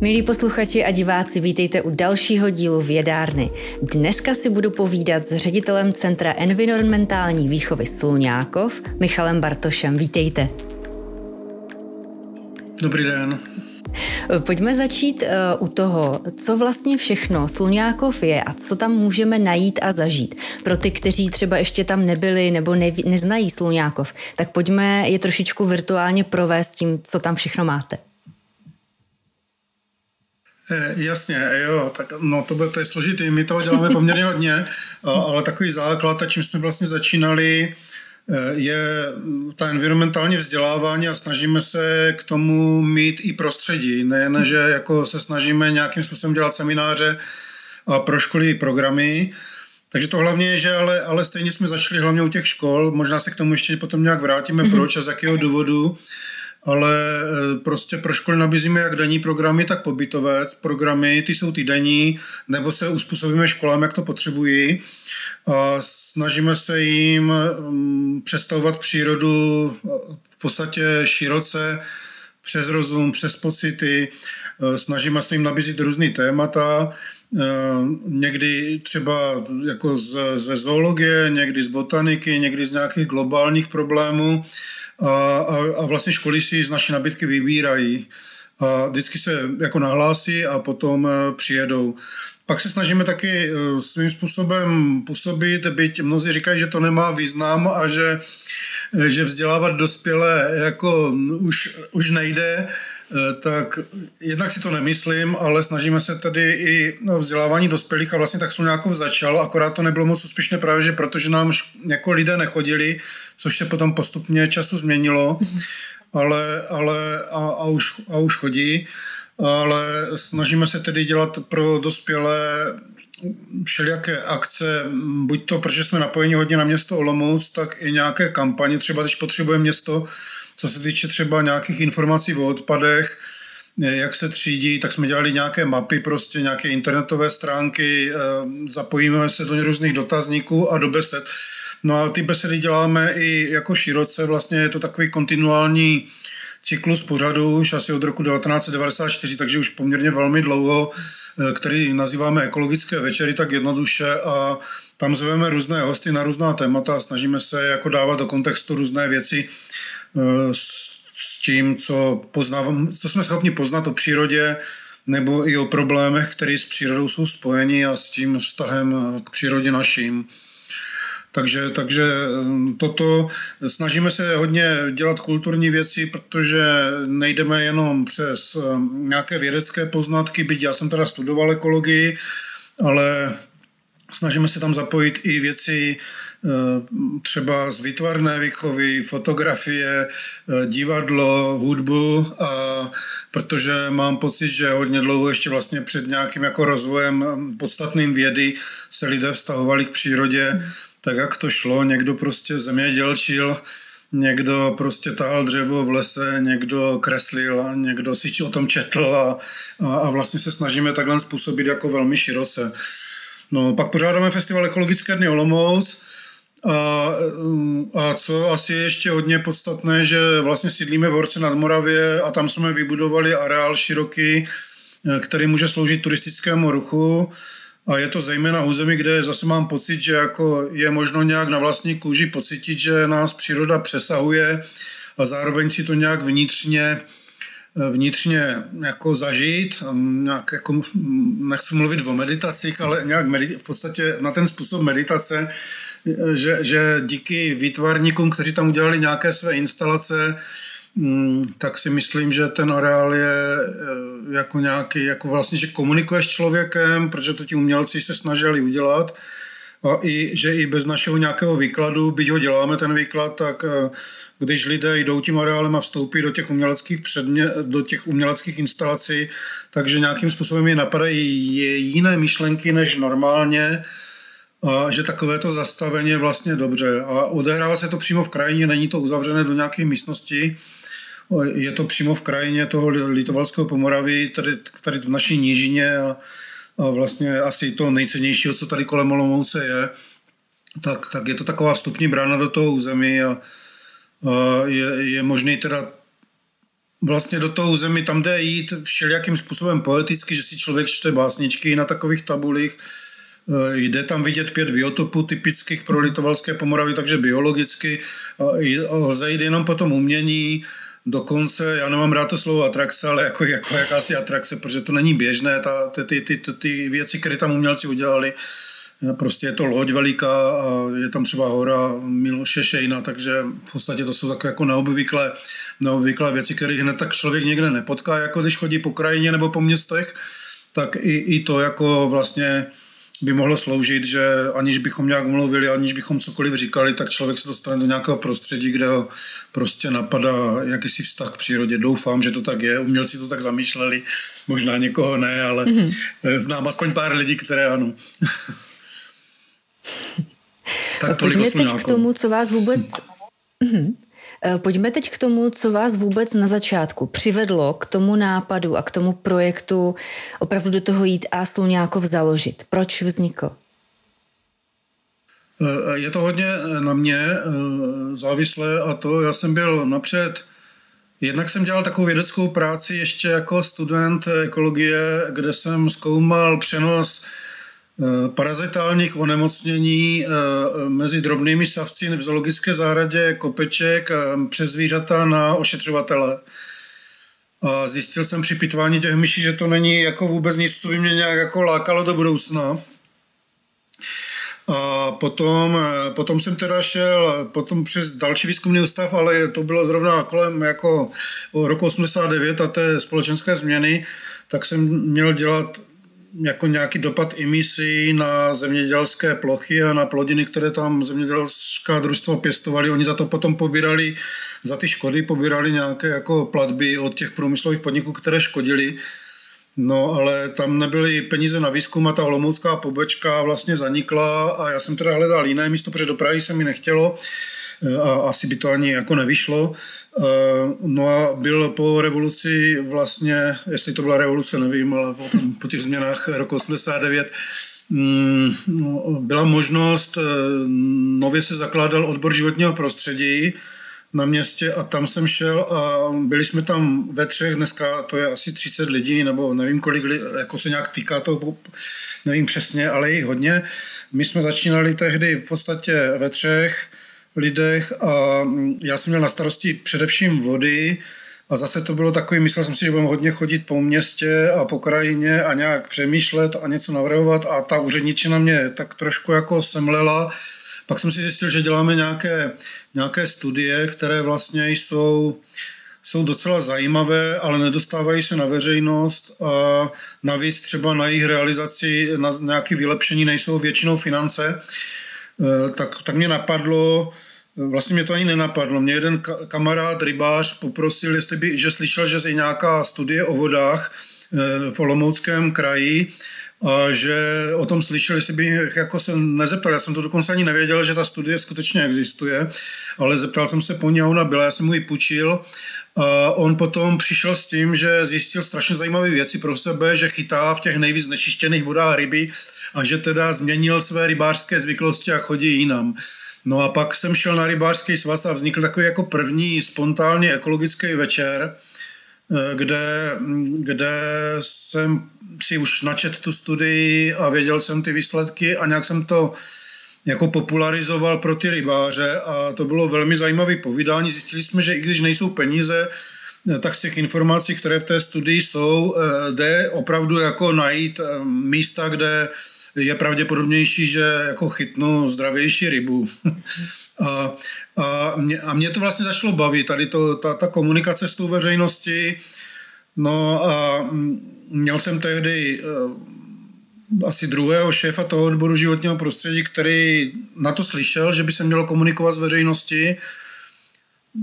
Milí posluchači a diváci, vítejte u dalšího dílu Vědárny. Dneska si budu povídat s ředitelem Centra environmentální výchovy Sluňákov, Michalem Bartošem. Vítejte. Dobrý den. Pojďme začít uh, u toho, co vlastně všechno Sluňákov je a co tam můžeme najít a zažít. Pro ty, kteří třeba ještě tam nebyli nebo neví, neznají Sluňákov, tak pojďme je trošičku virtuálně provést tím, co tam všechno máte. E, jasně, jo, tak no to, bude, to je složitý, my toho děláme poměrně hodně, ale takový základ, a čím jsme vlastně začínali, e, je ta environmentální vzdělávání a snažíme se k tomu mít i prostředí. Nejen, že jako se snažíme nějakým způsobem dělat semináře a pro školy programy, takže to hlavně je, že ale, ale stejně jsme začali hlavně u těch škol, možná se k tomu ještě potom nějak vrátíme, mm-hmm. proč a z jakého důvodu ale e, prostě pro školy nabízíme jak denní programy, tak pobytové programy, ty jsou týdenní, nebo se uspůsobíme školám, jak to potřebují. A snažíme se jim mm, představovat přírodu v podstatě široce, přes rozum, přes pocity, e, snažíme se jim nabízet různý témata, někdy třeba jako ze zoologie, někdy z botaniky, někdy z nějakých globálních problémů a, a, a vlastně školy si z naší nabídky vybírají. A vždycky se jako nahlásí a potom e, přijedou. Pak se snažíme taky e, svým způsobem působit, byť mnozí říkají, že to nemá význam a že, e, že vzdělávat dospělé jako už, už nejde, tak jednak si to nemyslím, ale snažíme se tedy i no, vzdělávání dospělých a vlastně tak nějakou začal, akorát to nebylo moc úspěšné právě, že protože nám jako lidé nechodili, což se potom postupně času změnilo, ale, ale a, a, už, a už chodí, ale snažíme se tedy dělat pro dospělé všelijaké akce, buď to, protože jsme napojeni hodně na město Olomouc, tak i nějaké kampaně, třeba když potřebuje město co se týče třeba nějakých informací o odpadech, jak se třídí, tak jsme dělali nějaké mapy, prostě nějaké internetové stránky, eh, zapojíme se do různých dotazníků a do besed. No a ty besedy děláme i jako široce, vlastně je to takový kontinuální cyklus pořadu už asi od roku 1994, takže už poměrně velmi dlouho, eh, který nazýváme ekologické večery tak jednoduše a tam zveme různé hosty na různá témata a snažíme se jako dávat do kontextu různé věci, Eh, s tím, co, poznávám, co jsme schopni poznat o přírodě, nebo i o problémech, které s přírodou jsou spojeni a s tím vztahem eh, k přírodě naším. Takže, takže eh, toto snažíme se hodně dělat kulturní věci, protože nejdeme jenom přes nějaké vědecké poznatky, byť já jsem teda studoval ekologii, ale snažíme se tam zapojit i věci Eh, třeba z výtvarné výchovy, fotografie, eh, divadlo, hudbu, a protože mám pocit, že hodně dlouho ještě vlastně před nějakým jako rozvojem hm, podstatným vědy se lidé vztahovali k přírodě, tak jak to šlo, někdo prostě zemědělčil, někdo prostě tahal dřevo v lese, někdo kreslil a někdo si o tom četl a, a, a vlastně se snažíme takhle způsobit jako velmi široce. No, pak pořádáme festival Ekologické dny Olomouc, a, a co asi je ještě hodně podstatné, že vlastně sídlíme v Horce nad Moravě a tam jsme vybudovali areál široký, eh, který může sloužit turistickému ruchu. A je to zejména území, kde zase mám pocit, že jako je možno nějak na vlastní kůži pocitit, že nás příroda přesahuje a zároveň si to nějak vnitřně vnitřně jako zažít, nějak jako, nechci mluvit o meditacích, ale nějak medit, v podstatě na ten způsob meditace, že, že díky výtvarníkům, kteří tam udělali nějaké své instalace, mm, tak si myslím, že ten areál je eh, jako nějaký, jako vlastně, že komunikuješ s člověkem, protože to ti umělci se snažili udělat. A i, že i bez našeho nějakého výkladu, byť ho děláme ten výklad, tak eh, když lidé jdou tím areálem a vstoupí do těch uměleckých, předmě, do těch uměleckých instalací, takže nějakým způsobem je napadají jiné myšlenky než normálně a že takové to zastavení je vlastně dobře. A odehrává se to přímo v krajině, není to uzavřené do nějaké místnosti, je to přímo v krajině toho Litovalského Pomoraví, tady, tady v naší nížině a vlastně asi to nejcennějšího, co tady kolem Olomouce je, tak, tak je to taková vstupní brána do toho území a, a je, je možný teda vlastně do toho zemi tam jde jít všelijakým způsobem poeticky, že si člověk čte básničky na takových tabulích, Eh, jde tam vidět pět biotopů typických pro litovalské Pomoravy, takže biologicky. Lze jít jenom po tom umění, Dokonce, já nemám rád to slovo atrakce, ale jako, jako jakási atrakce, protože to není běžné, ta, ty, ty, ty, ty, věci, které tam umělci udělali, prostě je to loď veliká a je tam třeba hora Miloše Šejna, takže v podstatě to jsou takové jako neobvyklé, neobvyklé věci, které hned tak člověk někde nepotká, jako když chodí po krajině nebo po městech, tak i, i to jako vlastně by mohlo sloužit, že aniž bychom nějak mluvili, aniž bychom cokoliv říkali, tak člověk se dostane do nějakého prostředí, kde ho prostě napadá jakýsi vztah k přírodě. Doufám, že to tak je. Umělci to tak zamýšleli, možná někoho ne, ale mm-hmm. znám aspoň pár lidí, které ano. tak Pojďme teď k tomu, co vás vůbec... Mm-hmm. Eh, pojďme teď k tomu, co vás vůbec na začátku přivedlo k tomu nápadu a k tomu projektu opravdu do toho jít a Sluňákov založit. Proč vznikl? Eh, je to hodně na mě eh, závislé a to já jsem byl napřed Jednak jsem dělal takovou vědeckou práci ještě jako student ekologie, kde jsem zkoumal přenos Eh, parazitálních onemocnění eh, mezi drobnými savci v zoologické zahradě kopeček eh, přes zvířata na ošetřovatele. A zjistil jsem při pitvání těch myší, že to není jako vůbec nic, co by mě nějak jako lákalo do budoucna. A potom, potom jsem teda šel potom přes další výzkumný ústav, ale to bylo zrovna kolem jako roku 89 a té společenské změny, tak jsem měl dělat jako nějaký dopad emisí na zemědělské plochy a na plodiny, které tam zemědělská družstva pěstovali. Oni za to potom pobírali, za ty škody pobírali nějaké jako platby od těch průmyslových podniků, které škodili. No, ale tam nebyly peníze na výzkum a ta olomoucká pobočka vlastně zanikla a já jsem teda hledal jiné místo, protože do Prahy se mi nechtělo a asi by to ani jako nevyšlo. No a byl po revoluci vlastně, jestli to byla revoluce, nevím, ale po, po těch změnách roku 89, mm, byla možnost, e, nově se zakládal odbor životního prostředí na městě a tam jsem šel a byli jsme tam ve třech, dneska to je asi 30 lidí, nebo nevím kolik, jako se nějak týká to, nevím přesně, ale je hodně. My jsme začínali tehdy v podstatě ve třech, lidech a mm, já jsem měl na starosti především vody a zase to bylo takový, myslel jsem si, že budeme hodně chodit po městě a po krajině a nějak přemýšlet a něco navrhovat a ta úředničina mě tak trošku jako semlela. Pak jsem si zjistil, že děláme nějaké, nějaké studie, které vlastně jsou jsou docela zajímavé, ale nedostávají se na veřejnost a navíc třeba na jejich realizaci, na nějaké vylepšení nejsou většinou finance. Eh, tak, tak mě napadlo, eh, vlastně mě to ani nenapadlo, mě jeden kamarád, rybář, poprosil, jestli by, že slyšel, že je nějaká studie o vodách eh, v Olomouckém kraji a že o tom slyšel, jestli by jako se nezeptal. Já jsem to dokonce ani nevěděl, že ta studie skutečně existuje, ale zeptal jsem se po ní a ona byla, já jsem mu ji půjčil a on potom přišel s tím, že zjistil strašně zajímavé věci pro sebe, že chytá v těch nejvíc znečištěných vodách ryby a že teda změnil své rybářské zvyklosti a chodí jinam. No a pak jsem šel na rybářský svaz a vznikl takový jako první spontánně ekologický večer, eh, kde, kde jsem si už načet tu studii a věděl jsem ty výsledky a nějak jsem to jako popularizoval pro ty rybáře a to bylo velmi zajímavé povídání. Zjistili jsme, že i když nejsou peníze, tak z těch informací, které v té studii jsou, eh, jde opravdu jako najít eh, místa, kde je pravděpodobnější, že jako chytnu zdravější rybu. a, a, mě, a mě to vlastně začalo bavit, tady to, ta, ta komunikace s tou veřejností. No a měl jsem tehdy eh, asi druhého šéfa toho odboru životního prostředí, který na to slyšel, že by se mělo komunikovat s veřejností.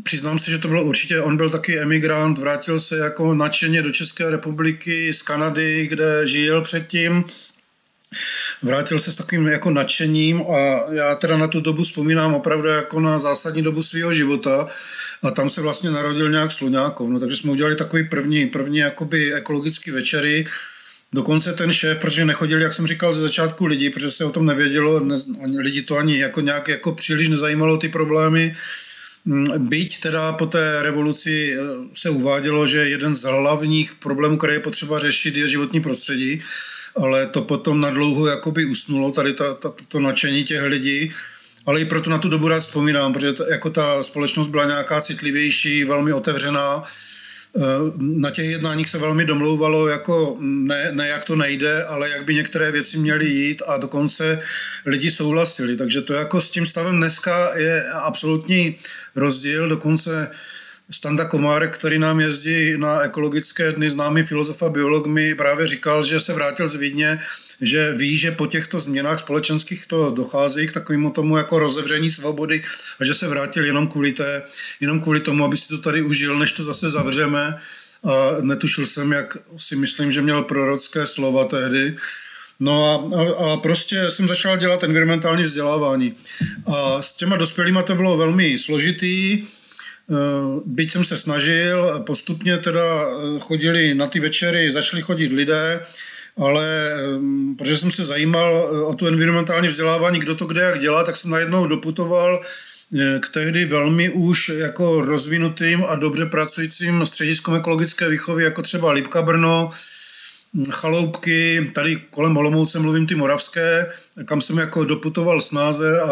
Přiznám se, že to bylo určitě, on byl taky emigrant, vrátil se jako nadšeně do České republiky z Kanady, kde žil předtím Vrátil se s takovým jako nadšením a já teda na tu dobu vzpomínám opravdu jako na zásadní dobu svého života a tam se vlastně narodil nějak Sluňákov, no, takže jsme udělali takový první, první jakoby ekologický večery, Dokonce ten šéf, protože nechodili, jak jsem říkal, ze začátku lidi, protože se o tom nevědělo, ne, lidi to ani jako nějak jako příliš nezajímalo ty problémy, Mm, byť teda po té revoluci eh, se uvádělo, že jeden z hlavních problémů, které je potřeba řešit, je životní prostředí, ale to potom na dlouho jakoby usnulo, tady ta, ta, to nadšení těch lidí, ale i proto na tu dobu rád vzpomínám, protože to, jako ta společnost byla nějaká citlivější, velmi otevřená, eh, na těch jednáních se velmi domlouvalo, jako ne, ne jak to nejde, ale jak by některé věci měly jít a dokonce lidi souhlasili. Takže to jako s tím stavem dneska je absolutní rozdíl, dokonce Standa Komárek, který nám jezdí na ekologické dny, známý filozof a biolog, mi právě říkal, že se vrátil z Vídně, že ví, že po těchto změnách společenských to dochází k takovému tomu jako rozevření svobody a že se vrátil jenom kvůli, té, jenom kvůli tomu, aby si to tady užil, než to zase zavřeme. A netušil jsem, jak si myslím, že měl prorocké slova tehdy. No a, a, a prostě jsem začal dělat environmentální vzdělávání. A s těma dospělými to bylo velmi složitý, byť jsem se snažil, postupně teda eh, chodili na ty večery, začali chodit lidé, ale eh, protože jsem se zajímal o tu environmentální vzdělávání, kdo to kde jak dělá, tak jsem najednou doputoval k tehdy velmi už jako rozvinutým a dobře pracujícím střediskom ekologické výchovy, jako třeba Lipka Brno, chaloupky, tady kolem Olomouce mluvím ty moravské, kam jsem jako doputoval snáze a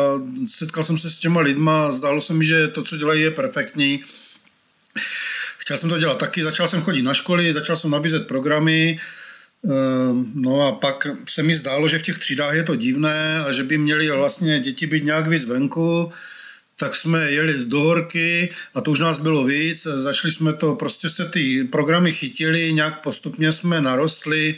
setkal jsem se s těma lidma a zdálo se mi, že to, co dělají, je perfektní. Chtěl jsem to dělat taky, začal jsem chodit na školy, začal jsem nabízet programy, ehm, No a pak se mi zdálo, že v těch třídách je to divné a že by měli vlastně děti být nějak víc venku tak jsme jeli do horky a to už nás bylo víc. Začali jsme to, prostě se ty programy chytili, nějak postupně jsme narostli.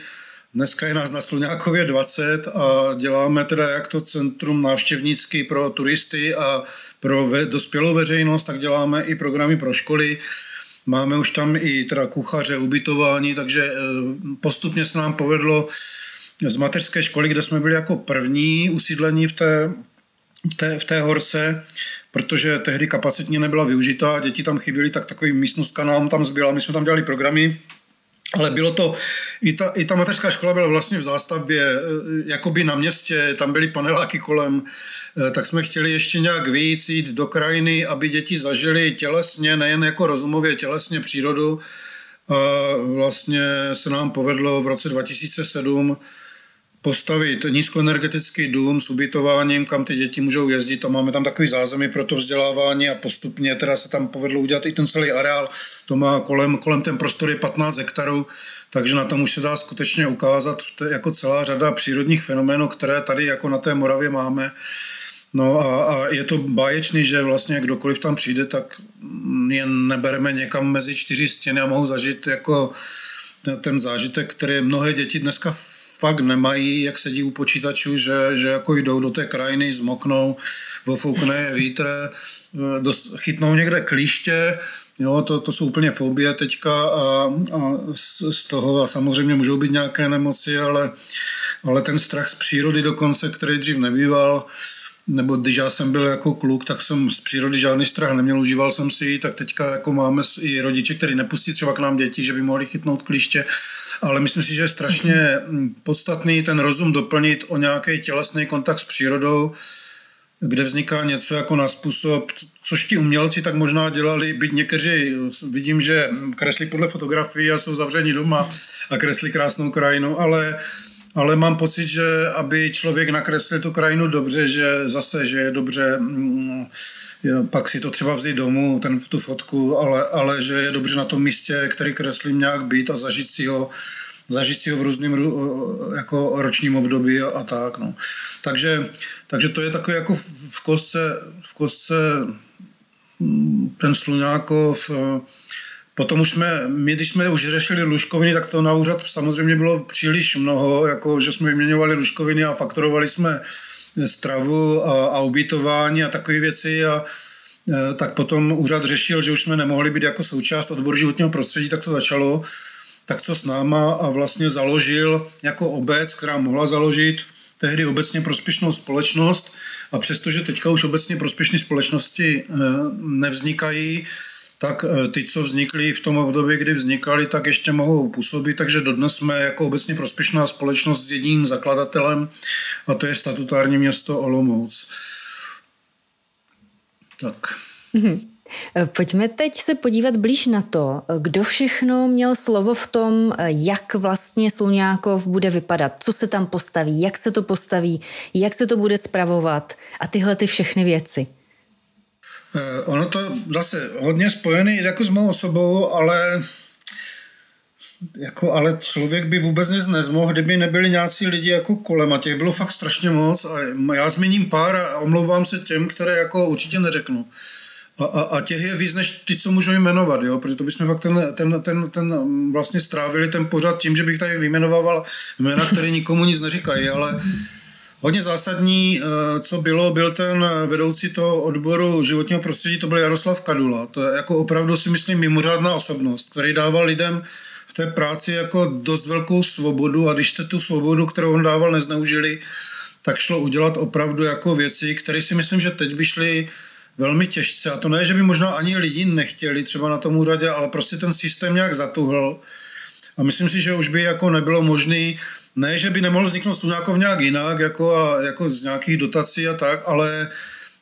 Dneska je nás na Sluňákově 20 a děláme teda jak to centrum návštěvnický pro turisty a pro ve, dospělou veřejnost, tak děláme i programy pro školy. Máme už tam i teda kuchaře, ubytování, takže eh, postupně se nám povedlo z mateřské školy, kde jsme byli jako první usídlení v té, té, v té horce, protože tehdy kapacitně nebyla využita, děti tam chyběly, tak takový místnostka nám tam zbyla, my jsme tam dělali programy, ale bylo to, i ta, i ta mateřská škola byla vlastně v zástavbě, e, jakoby na městě, tam byly paneláky kolem, e, tak jsme chtěli ještě nějak víc jít do krajiny, aby děti zažili tělesně, nejen jako rozumově, tělesně přírodu. A vlastně se nám povedlo v roce 2007 postavit nízkoenergetický dům s ubytováním, kam ty děti můžou jezdit a máme tam takový zázemí pro to vzdělávání a postupně teda se tam povedlo udělat i ten celý areál. To má kolem, kolem ten prostor je 15 hektarů, takže na tom už se dá skutečně ukázat jako celá řada přírodních fenoménů, které tady jako na té Moravě máme. No a, a je to báječný, že vlastně kdokoliv tam přijde, tak jen nebereme někam mezi čtyři stěny a mohou zažít jako ten zážitek, který mnohé děti dneska fakt nemají, jak sedí u počítačů, že, že jako jdou do té krajiny, zmoknou, vofoukne vítr, eh, chytnou někde klíště, Jo, to, to jsou úplně fobie teďka a, a z, z toho a samozřejmě můžou být nějaké nemoci, ale, ale ten strach z přírody dokonce, který dřív nebýval, nebo když já jsem byl jako kluk, tak jsem z přírody žádný strach neměl, užíval jsem si ji, tak teďka jako máme i rodiče, kteří nepustí třeba k nám děti, že by mohli chytnout klíště, ale myslím si, že je strašně podstatný ten rozum doplnit o nějaký tělesný kontakt s přírodou, kde vzniká něco jako na způsob, což ti umělci tak možná dělali, byť někteří vidím, že kreslí podle fotografií a jsou zavření doma a kreslí krásnou krajinu, ale ale mám pocit, že aby člověk nakreslil tu krajinu dobře, že zase, že je dobře mm, pak si to třeba vzít domů, ten, tu fotku, ale, ale že je dobře na tom místě, který kreslím nějak být a zažít si ho, zažít si ho v různým jako ročním období a, a tak. No. Takže, takže to je takové jako v kostce, v kostce mm, ten Sluňákov, Potom už jsme, my když jsme už řešili luškoviny, tak to na úřad samozřejmě bylo příliš mnoho, jako že jsme vyměňovali luškoviny a fakturovali jsme stravu a, a ubytování a takové věci a e, tak potom úřad řešil, že už jsme nemohli být jako součást odboru životního prostředí, tak to začalo. Tak co s náma a vlastně založil jako obec, která mohla založit tehdy obecně prospěšnou společnost a přestože teďka už obecně prospěšné společnosti e, nevznikají, tak eh, ty, co vznikly v tom období, kdy vznikaly, tak ještě mohou působit, takže dodnes jsme jako obecně prospěšná společnost s jedním zakladatelem a to je statutární město Olomouc. Tak. Mm-hmm. Pojďme teď se podívat blíž na to, kdo všechno měl slovo v tom, jak vlastně Sluňákov bude vypadat, co se tam postaví, jak se to postaví, jak se to bude spravovat a tyhle ty všechny věci. Eh, ono to zase hodně spojený jako s mou osobou, ale jako, ale člověk by vůbec nic nezmohl, kdyby nebyli nějací lidi jako kolem a těch bylo fakt strašně moc a já zmíním pár a omlouvám se těm, které jako určitě neřeknu. A, a, a těch je víc než ty, co můžu jmenovat, jo? protože to bychom pak ten, ten, ten, ten vlastně strávili ten pořad tím, že bych tady vyjmenoval jména, které nikomu nic neříkají, ale Hodně zásadní, eh, co bylo, byl ten vedoucí toho odboru životního prostředí, to byl Jaroslav Kadula. To je jako opravdu si myslím mimořádná osobnost, který dával lidem v té práci jako dost velkou svobodu a když jste tu svobodu, kterou on dával, nezneužili, tak šlo udělat opravdu jako věci, které si myslím, že teď by šly velmi těžce. A to ne, že by možná ani lidi nechtěli třeba na tom úřadě, ale prostě ten systém nějak zatuhl. A myslím si, že už by jako nebylo možné ne, že by nemohl vzniknout Sluňákov nějak jinak, jako, a, jako z nějakých dotací a tak, ale,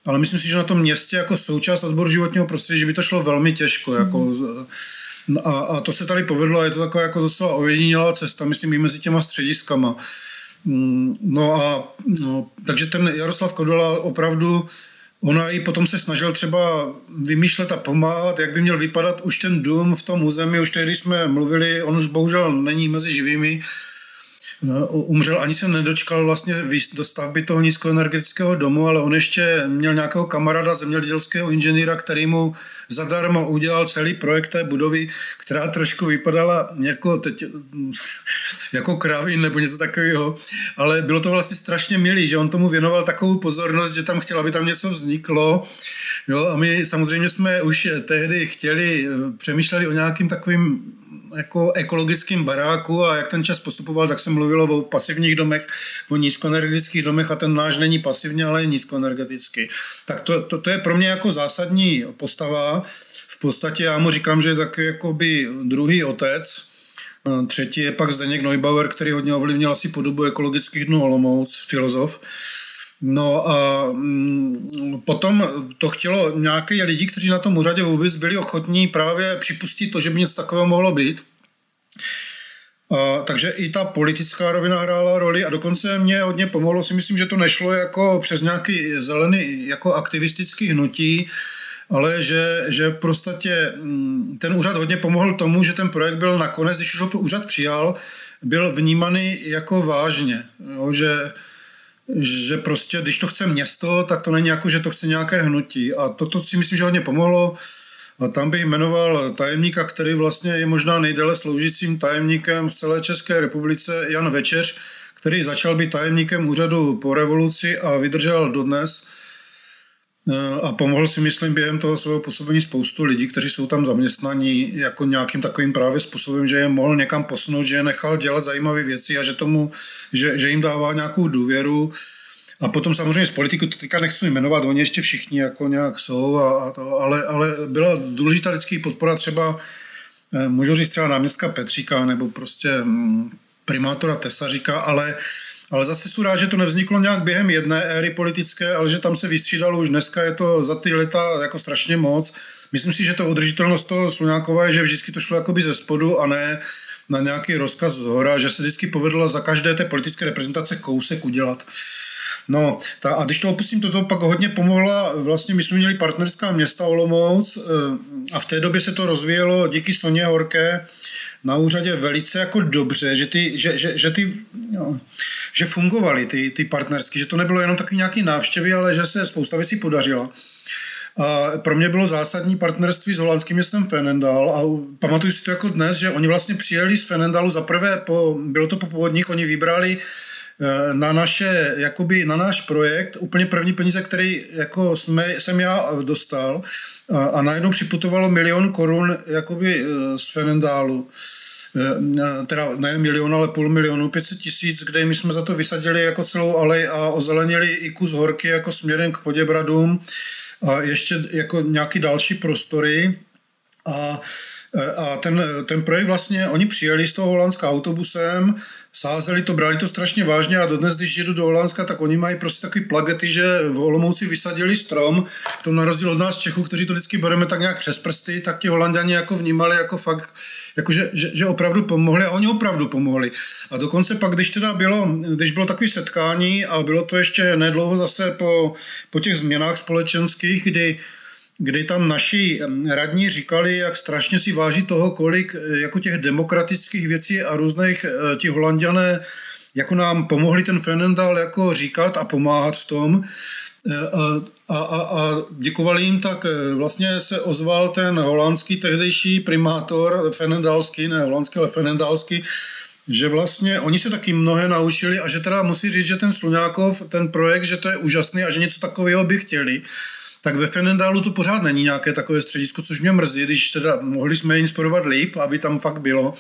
ale myslím si, že na tom městě jako součást odboru životního prostředí, že by to šlo velmi těžko. Jako, mm. a, a to se tady povedlo a je to taková jako docela ojedinělá cesta, myslím, i mezi těma střediskama. Mm, no a no, takže ten Jaroslav Kodola opravdu Ona i potom se snažil třeba vymýšlet a pomáhat, jak by měl vypadat už ten dům v tom území. Už tehdy jsme mluvili, on už bohužel není mezi živými, umřel, ani se nedočkal vlastně do stavby toho nízkoenergetického domu, ale on ještě měl nějakého kamaráda zemědělského inženýra, který mu zadarmo udělal celý projekt té budovy, která trošku vypadala jako, teď, jako kravin nebo něco takového, ale bylo to vlastně strašně milý, že on tomu věnoval takovou pozornost, že tam chtěl, aby tam něco vzniklo. Jo, a my samozřejmě jsme už tehdy chtěli, přemýšleli o nějakým takovým jako ekologickým baráku a jak ten čas postupoval, tak se mluvilo o pasivních domech, o nízkoenergetických domech a ten náš není pasivní, ale je nízkoenergetický. Tak to, to, to je pro mě jako zásadní postava. V podstatě já mu říkám, že je takový by druhý otec, Třetí je pak Zdeněk Neubauer, který hodně ovlivnil asi podobu ekologických dnů Olomouc, filozof. No a mm, potom to chtělo nějaké lidi, kteří na tom úřadě vůbec byli ochotní právě připustit to, že by něco takového mohlo být. A, takže i ta politická rovina hrála roli a dokonce mě hodně pomohlo, si myslím, že to nešlo jako přes nějaký zelený jako aktivistický hnutí, ale že, že v mm, ten úřad hodně pomohl tomu, že ten projekt byl nakonec, když už ho úřad přijal, byl vnímaný jako vážně. Jo, že že prostě, když to chce město, tak to není jako, že to chce nějaké hnutí. A toto si myslím, že hodně pomohlo. A tam bych jmenoval tajemníka, který vlastně je možná nejdéle sloužícím tajemníkem v celé České republice, Jan Večeř, který začal být tajemníkem úřadu po revoluci a vydržel dodnes. A pomohl si, myslím, během toho svého působení spoustu lidí, kteří jsou tam zaměstnaní jako nějakým takovým právě způsobem, že je mohl někam posunout, že je nechal dělat zajímavé věci a že, tomu, že, že jim dává nějakou důvěru. A potom samozřejmě z politiku, to teďka nechci jmenovat, oni ještě všichni jako nějak jsou, a, a to, ale, ale byla důležitá vždycky podpora třeba, eh, můžu říct třeba náměstka Petříka nebo prostě mm, primátora Tesaříka, ale ale zase jsou rád, že to nevzniklo nějak během jedné éry politické, ale že tam se vystřídalo už dneska, je to za ty leta jako strašně moc. Myslím si, že to udržitelnost toho Sluňákova je, že vždycky to šlo jakoby ze spodu a ne na nějaký rozkaz z hora, že se vždycky povedlo za každé té politické reprezentace kousek udělat. No, ta, a když to opustím, toto pak hodně pomohla, vlastně my jsme měli partnerská města Olomouc eh, a v té době se to rozvíjelo díky Soně Horké, na úřadě velice jako dobře, že ty, že, že, že ty, no, že fungovaly ty, ty partnersky, že to nebylo jenom taky nějaký návštěvy, ale že se spousta věcí podařila. A pro mě bylo zásadní partnerství s holandským městem Fenendal a pamatuju si to jako dnes, že oni vlastně přijeli z Fenendalu za prvé, po, bylo to po povodních, oni vybrali eh, na naše, jakoby na náš projekt úplně první peníze, který jako jsme, jsem já dostal a, a najednou připutovalo milion korun jakoby eh, z Fenendalu. Eh, teda ne milion, ale půl milionu, 500 tisíc, kde my jsme za to vysadili jako celou alej a ozelenili i kus horky jako směrem k Poděbradům a ještě jako nějaký další prostory. A A ten, ten projekt vlastně, oni přijeli z toho Holandska autobusem, sázeli to, brali to strašně vážně a dodnes, když jedu do Holandska, tak oni mají prostě takový plagety, že v Olomouci vysadili strom, to na rozdíl od nás Čechů, kteří to vždycky bereme tak nějak přes prsty, tak ti Holanděni jako vnímali jako fakt, jako že, že, opravdu pomohli a oni opravdu pomohli. A dokonce pak, když teda bylo, když bylo takové setkání a bylo to ještě nedlouho zase po, po těch změnách společenských, kdy kdy tam naši radní říkali, jak strašně si váží toho, kolik eh, jako těch demokratických věcí a různých eh, ti holanděné jako nám pomohli ten Fenendal jako říkat a pomáhat v tom. Eh, a, a, a děkovali jim, tak vlastně se ozval ten holandský tehdejší primátor, Fenendalský, ne holandský, ale Fenendalský, že vlastně oni se taky mnohé naučili a že teda musí říct, že ten Sluňákov, ten projekt, že to je úžasný a že něco takového by chtěli tak ve Fenendalu to pořád není nějaké takové středisko, což mě mrzí, když teda mohli jsme inspirovat líp, aby tam fakt bylo.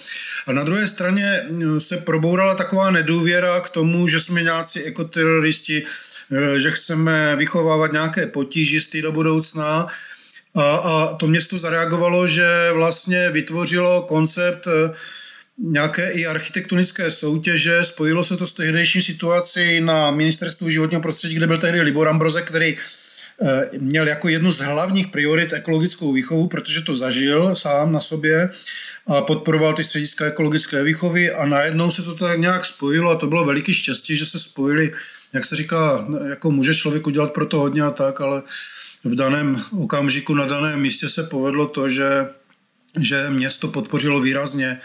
A na druhé straně mm, se probourala taková nedůvěra k tomu, že jsme nějací ekoteroristi, že chceme vychovávat nějaké potížisty do budoucna. A, a to město zareagovalo, že vlastně vytvořilo koncept e, nějaké i architektonické soutěže, spojilo se to s tehdejší situací na ministerstvu životního prostředí, kde byl tehdy Libor Ambroze, který Eh, měl jako jednu z hlavních priorit ekologickou výchovu, protože to zažil sám na sobě a podporoval ty střediska ekologické výchovy a najednou se to tak nějak spojilo a to bylo veliký štěstí, že se spojili, jak se říká, jako může člověk udělat pro to hodně a tak, ale v daném okamžiku na daném místě se povedlo to, že, že město podpořilo výrazně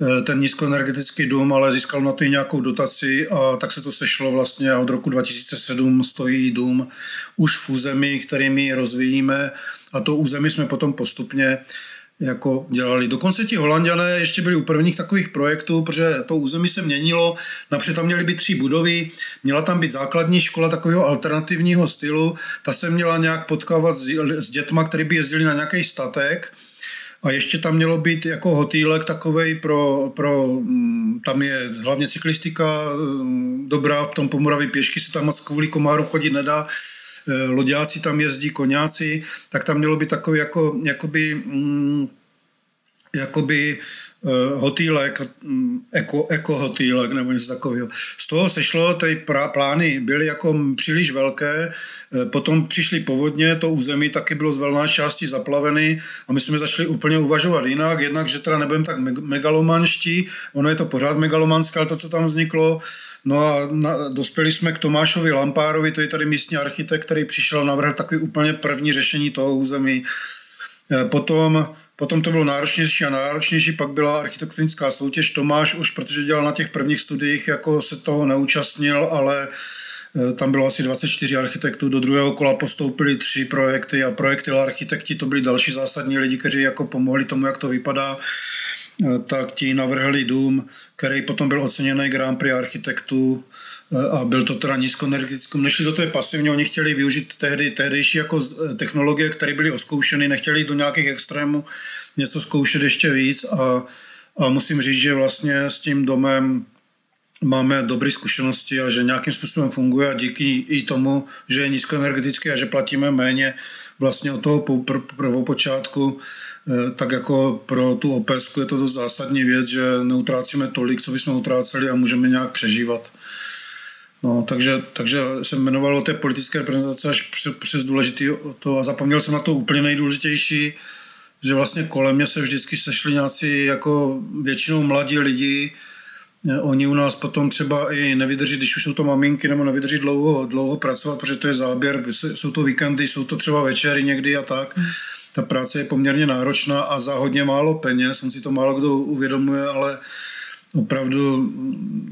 Eh, ten nízkoenergetický dům, ale získal na to i nějakou dotaci a tak se to sešlo vlastně a od roku 2007 stojí dům už v území, kterými rozvíjíme a to území jsme potom postupně jako dělali. Dokonce ti holanděné ještě byli u prvních takových projektů, protože to území se měnilo. Napřed tam měly být tři budovy, měla tam být základní škola takového alternativního stylu, ta se měla nějak potkávat s, dětma, který by jezdili na nějaký statek a ještě tam mělo být jako hotýlek takovej pro, pro mm, tam je hlavně cyklistika mm, dobrá, v tom Pomoravě pěšky se tam moc kvůli komáru chodit nedá, loďáci tam jezdí, koňáci, tak tam mělo být takový jako, jakoby, mm, jakoby Eh, hotýlek, mm, eko, eko hotýlek nebo něco takového. Z toho sešlo, ty plány byly jako příliš velké, eh, potom přišly povodně, to území taky bylo z velná části zaplaveny a my jsme začali úplně uvažovat jinak, jednak, že teda nebudeme tak megalomanští, ono je to pořád megalomanské, ale to, co tam vzniklo, No a na, dospěli jsme k Tomášovi Lampárovi, to je tady místní architekt, který přišel navrhl takový úplně první řešení toho území. Eh, potom Potom to bylo náročnější a náročnější, pak byla architektonická soutěž. Tomáš už, protože dělal na těch prvních studiích, jako se toho neúčastnil, ale e, tam bylo asi 24 architektů, do druhého kola postoupili tři projekty a projekty architekti to byli další zásadní lidi, kteří jako pomohli tomu, jak to vypadá. E, tak ti navrhli dům, který potom byl oceněný Grand Prix architektů a byl to teda nízkoenergetický. Nešli do té pasivně, oni chtěli využít tehdy, tehdejší jako technologie, které byly oskoušeny, nechtěli do nějakých extrémů něco zkoušet ještě víc a, a musím říct, že vlastně s tím domem máme dobré zkušenosti a že nějakým způsobem funguje a díky i tomu, že je nízkoenergetický a že platíme méně vlastně od toho prvopočátku, eh, tak jako pro tu OPS je to dost zásadní věc, že neutrácíme tolik, co bychom utráceli a můžeme nějak přežívat. No, takže, takže jsem jmenoval o té politické reprezentace až přes, přes důležitý to a zapomněl jsem na to úplně nejdůležitější, že vlastně kolem mě se vždycky sešli nějací jako většinou mladí lidi, Oni u nás potom třeba i nevydrží, když už jsou to maminky, nebo nevydrží dlouho, dlouho pracovat, protože to je záběr, jsou to víkendy, jsou to třeba večery někdy a tak. Ta práce je poměrně náročná a za hodně málo peněz, on si to málo kdo uvědomuje, ale opravdu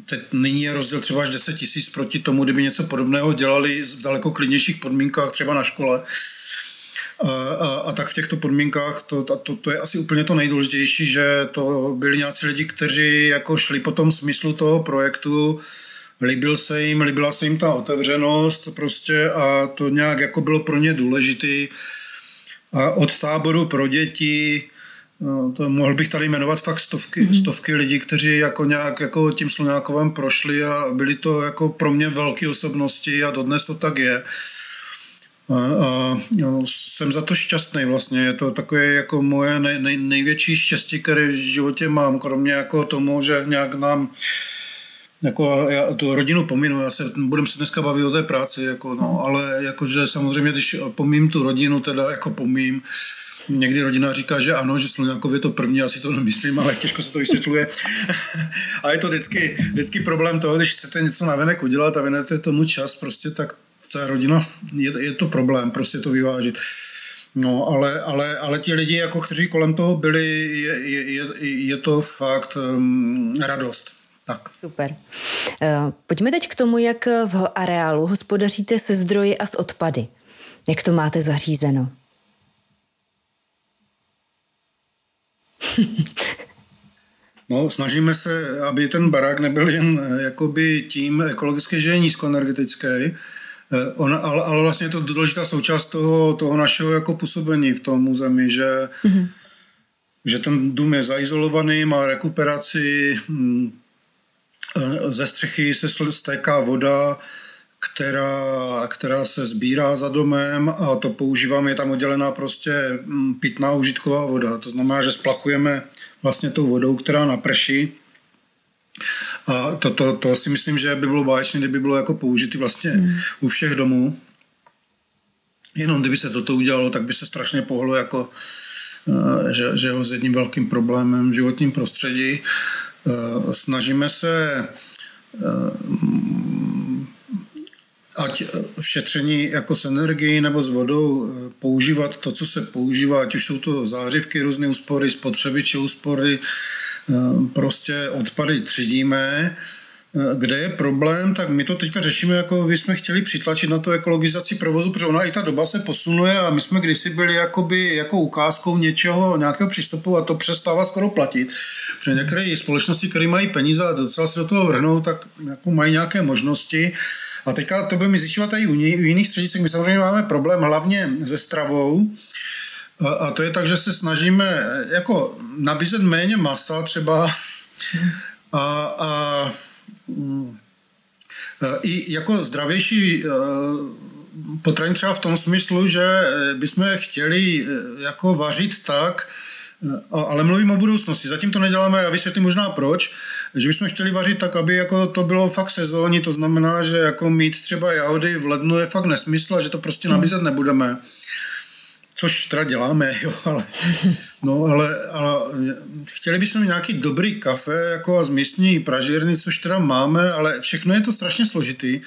teď nyní je rozdíl třeba až 10 tisíc proti tomu, kdyby něco podobného dělali v daleko klidnějších podmínkách, třeba na škole. A, a, a tak v těchto podmínkách to, to, to je asi úplně to nejdůležitější, že to byli nějací lidi, kteří jako šli po tom smyslu toho projektu, líbil se jim, líbila se jim ta otevřenost prostě a to nějak jako bylo pro ně důležitý. A od táboru pro děti No, to mohl bych tady jmenovat fakt stovky, mm-hmm. stovky lidí, kteří jako nějak jako tím Sluňákovem prošli a byli to jako pro mě velké osobnosti a dodnes to tak je. A, a jo, jsem za to šťastný vlastně. Je to takové jako moje nej, nej, největší štěstí, které v životě mám, kromě jako tomu, že nějak nám jako já tu rodinu pominu, já se, budeme se dneska bavit o té práci, jako, no, ale jakože samozřejmě, když pomím tu rodinu, teda jako pomím, Někdy rodina říká, že ano, že Sluňákov je to první, asi to nemyslím, ale těžko se to vysvětluje. a je to vždycky, vždycky problém toho, když chcete něco navenek udělat a věnujete tomu čas, prostě tak ta rodina, je, je to problém prostě to vyvážit. No, ale, ale, ale ti lidi, jako kteří kolem toho byli, je, je, je to fakt um, radost. Tak. Super. Uh, pojďme teď k tomu, jak v areálu hospodaříte se zdroji a s odpady. Jak to máte zařízeno? No, snažíme se, aby ten barák nebyl jen eh, jakoby tím ekologicky, že je nízkoenergetický, eh, On, ale, ale vlastně je to důležitá součást toho, toho našeho jako působení v tom území, že, mm-hmm. že ten dům je zaizolovaný, má rekuperaci, hm, eh, ze střechy se stéká voda, která, která se sbírá za domem a to používáme, je tam oddělená prostě hm, pitná užitková voda. To znamená, že splachujeme vlastně tou vodou, která naprší. A to, to, to si myslím, že by bylo báječné, kdyby bylo jako použitý vlastně hmm. u všech domů. Jenom kdyby se toto udělalo, tak by se strašně pohlo jako eh, že, že s jedním velkým problémem v životním prostředí. Eh, snažíme se eh, ať v šetření jako s energií nebo s vodou eh, používat to, co se používá, ať už jsou to zářivky, různé úspory, spotřebiče úspory, eh, prostě odpady třídíme. Eh, kde je problém, tak my to teďka řešíme, jako by jsme chtěli přitlačit na tu ekologizaci provozu, protože ona i ta doba se posunuje a my jsme kdysi byli jakoby jako ukázkou něčeho, nějakého přístupu a to přestává skoro platit. Protože některé společnosti, které mají peníze a docela se do toho vrhnou, tak jako mají nějaké možnosti a teďka to budeme zjišťovat i u, jiných středisek. My samozřejmě máme problém hlavně se stravou, a, to je tak, že se snažíme jako nabízet méně masa třeba a, a mm, i jako zdravější potraviny třeba v tom smyslu, že bychom chtěli jako vařit tak, ale mluvím o budoucnosti. Zatím to neděláme, já vysvětlím možná proč, že bychom chtěli vařit tak, aby jako to bylo fakt sezónní, to znamená, že jako mít třeba jahody v lednu je fakt nesmysl a že to prostě nabízet nebudeme. Což teda děláme, jo, ale, no, ale, ale chtěli bychom nějaký dobrý kafe jako z místní pražírny, což teda máme, ale všechno je to strašně složitý.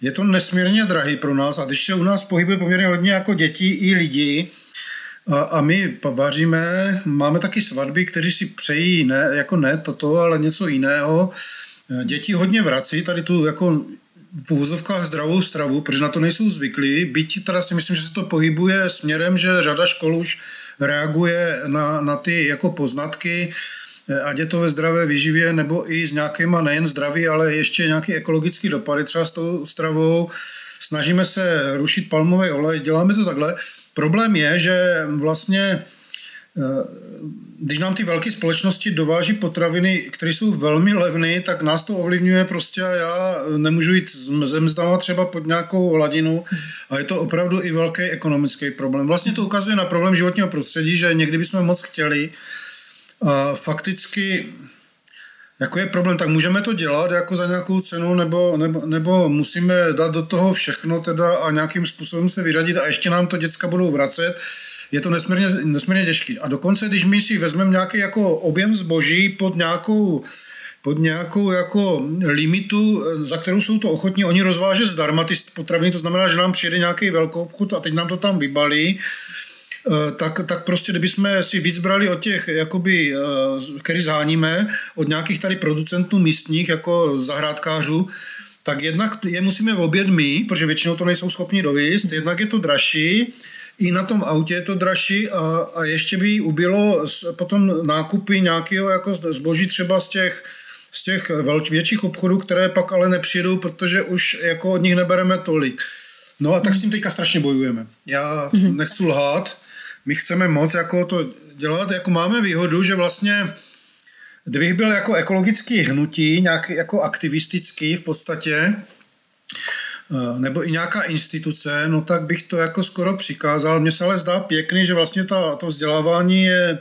Je to nesmírně drahý pro nás a když se u nás pohybuje poměrně hodně jako dětí i lidí, a, a my vaříme, máme taky svatby, kteří si přejí ne, jako ne toto, ale něco jiného. Děti hodně vrací tady tu jako v zdravou stravu, protože na to nejsou zvyklí. Byť teda si myslím, že se to pohybuje směrem, že řada škol už reaguje na, na ty jako poznatky, ať je to ve zdravé výživě, nebo i s nějakýma nejen zdraví, ale ještě nějaký ekologický dopady třeba s tou stravou. Snažíme se rušit palmový olej, děláme to takhle. Problém je, že vlastně eh, když nám ty velké společnosti dováží potraviny, které jsou velmi levné, tak nás to ovlivňuje prostě a já nemůžu jít ze mzdama třeba pod nějakou hladinu a je to opravdu i velký ekonomický problém. Vlastně to ukazuje na problém životního prostředí, že někdy bychom moc chtěli a fakticky jako je problém, tak můžeme to dělat jako za nějakou cenu, nebo, nebo, nebo musíme dát do toho všechno teda a nějakým způsobem se vyřadit a ještě nám to děcka budou vracet. Je to nesmírně, nesmírně těžký. A dokonce, když my si vezmeme nějaký jako objem zboží pod nějakou pod nějakou jako limitu, za kterou jsou to ochotní oni rozvážet zdarma ty potraviny, to znamená, že nám přijede nějaký velkou obchod a teď nám to tam vybalí, tak, tak prostě kdybychom si víc brali od těch, jakoby, eh, který zháníme, od nějakých tady producentů místních, jako zahrádkářů, tak jednak je musíme v oběd my, protože většinou to nejsou schopni dovíst, jednak je to dražší, i na tom autě je to dražší a, a ještě by ubylo potom nákupy nějakého jako zboží třeba z těch z těch velč, větších obchodů, které pak ale nepřijdou, protože už jako od nich nebereme tolik. No a tak s tím teďka strašně bojujeme. Já mm-hmm. nechci lhát, my chceme moc jako to dělat, jako máme výhodu, že vlastně kdybych byl jako ekologický hnutí, nějak jako aktivistický v podstatě, nebo i nějaká instituce, no tak bych to jako skoro přikázal. Mně se ale zdá pěkný, že vlastně ta, to vzdělávání je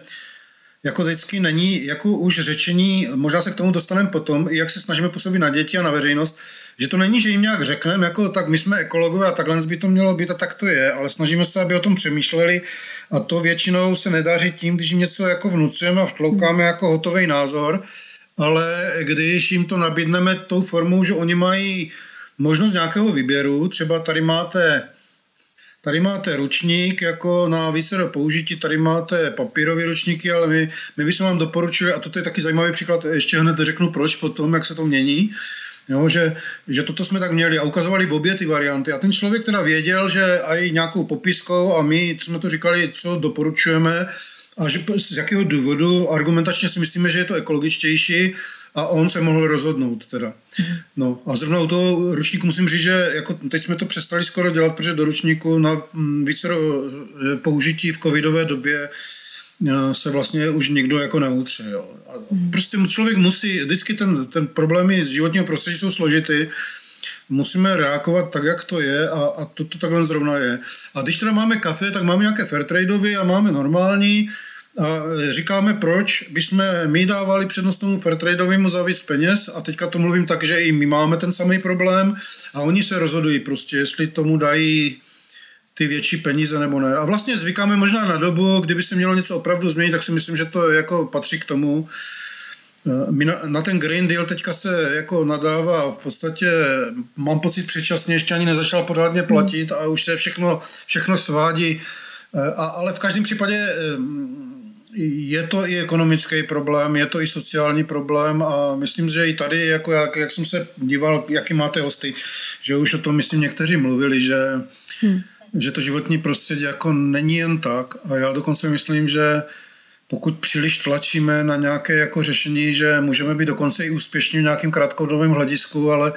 jako vždycky není jako už řečení, možná se k tomu dostaneme potom, jak se snažíme působit na děti a na veřejnost, že to není, že jim nějak řekneme, jako tak my jsme ekologové a takhle by to mělo být a tak to je, ale snažíme se, aby o tom přemýšleli a to většinou se nedaří tím, když jim něco jako vnucujeme a vtloukáme jako hotový názor, ale když jim to nabídneme tou formou, že oni mají možnost nějakého výběru, třeba tady máte Tady máte ručník jako na více do použití, tady máte papírové ručníky, ale my, my bychom vám doporučili, a toto je taky zajímavý příklad, ještě hned řeknu proč potom, jak se to mění, Jo, že, že toto jsme tak měli a ukazovali v obě ty varianty. A ten člověk teda věděl, že aj nějakou popiskou a my jsme to říkali, co doporučujeme a že z jakého důvodu argumentačně si myslíme, že je to ekologičtější a on se mohl rozhodnout teda. No a zrovna u toho ručníku musím říct, že jako teď jsme to přestali skoro dělat, protože do ručníku na mm, více eh, použití v covidové době se vlastně už nikdo jako neutře. Jo. A prostě člověk musí, vždycky ten, ten problémy z životního prostředí jsou složitý, musíme reagovat tak, jak to je a, a to, to takhle zrovna je. A když teda máme kafe, tak máme nějaké fairtradeové a máme normální, a říkáme, proč bychom my dávali přednost tomu fairtradeovému za víc peněz a teďka to mluvím tak, že i my máme ten samý problém a oni se rozhodují prostě, jestli tomu dají ty větší peníze nebo ne. A vlastně zvykáme možná na dobu, kdyby se mělo něco opravdu změnit, tak si myslím, že to jako patří k tomu. My na, na ten Green Deal teďka se jako nadává v podstatě, mám pocit předčasně, ještě ani nezačal pořádně platit a už se všechno, všechno svádí. A, ale v každém případě je to i ekonomický problém, je to i sociální problém a myslím, že i tady, jako jak, jak jsem se díval, jaký máte hosty, že už o tom, myslím, někteří mluvili, že, hmm. Že to životní prostředí jako není jen tak a já dokonce myslím, že pokud příliš tlačíme na nějaké jako řešení, že můžeme být dokonce i úspěšní v nějakým krátkodobém hledisku, ale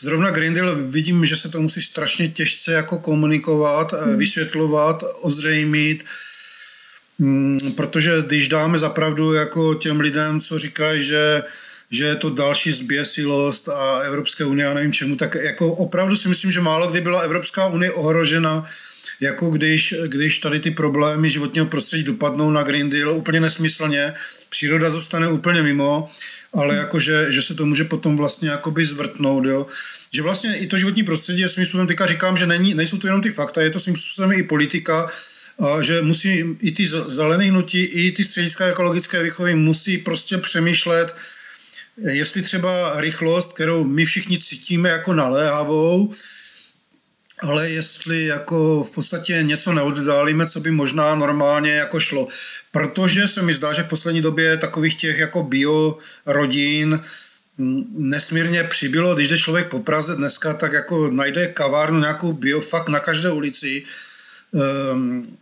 Zrovna Green Deal vidím, že se to musí strašně těžce jako komunikovat, hmm. vysvětlovat, ozřejmit, Mm, protože když dáme zapravdu jako těm lidem, co říkají, že že je to další zběsilost a Evropské unie, já nevím čemu, tak jako opravdu si myslím, že málo kdy byla Evropská unie ohrožena, jako když, když tady ty problémy životního prostředí dopadnou na Green Deal úplně nesmyslně, příroda zůstane úplně mimo, ale jako, že, že se to může potom vlastně jakoby zvrtnout, jo. Že vlastně i to životní prostředí je svým způsobem, teďka říkám, že není, nejsou to jenom ty fakta, je to svým způsobem i politika, a že musí i ty zelené hnutí, i ty střediska ekologické výchovy musí prostě přemýšlet, jestli třeba rychlost, kterou my všichni cítíme jako naléhavou, ale jestli jako v podstatě něco neoddálíme, co by možná normálně jako šlo. Protože se mi zdá, že v poslední době takových těch jako bio rodin nesmírně přibylo. Když jde člověk po Praze dneska, tak jako najde kavárnu nějakou bio fakt na každé ulici. Um,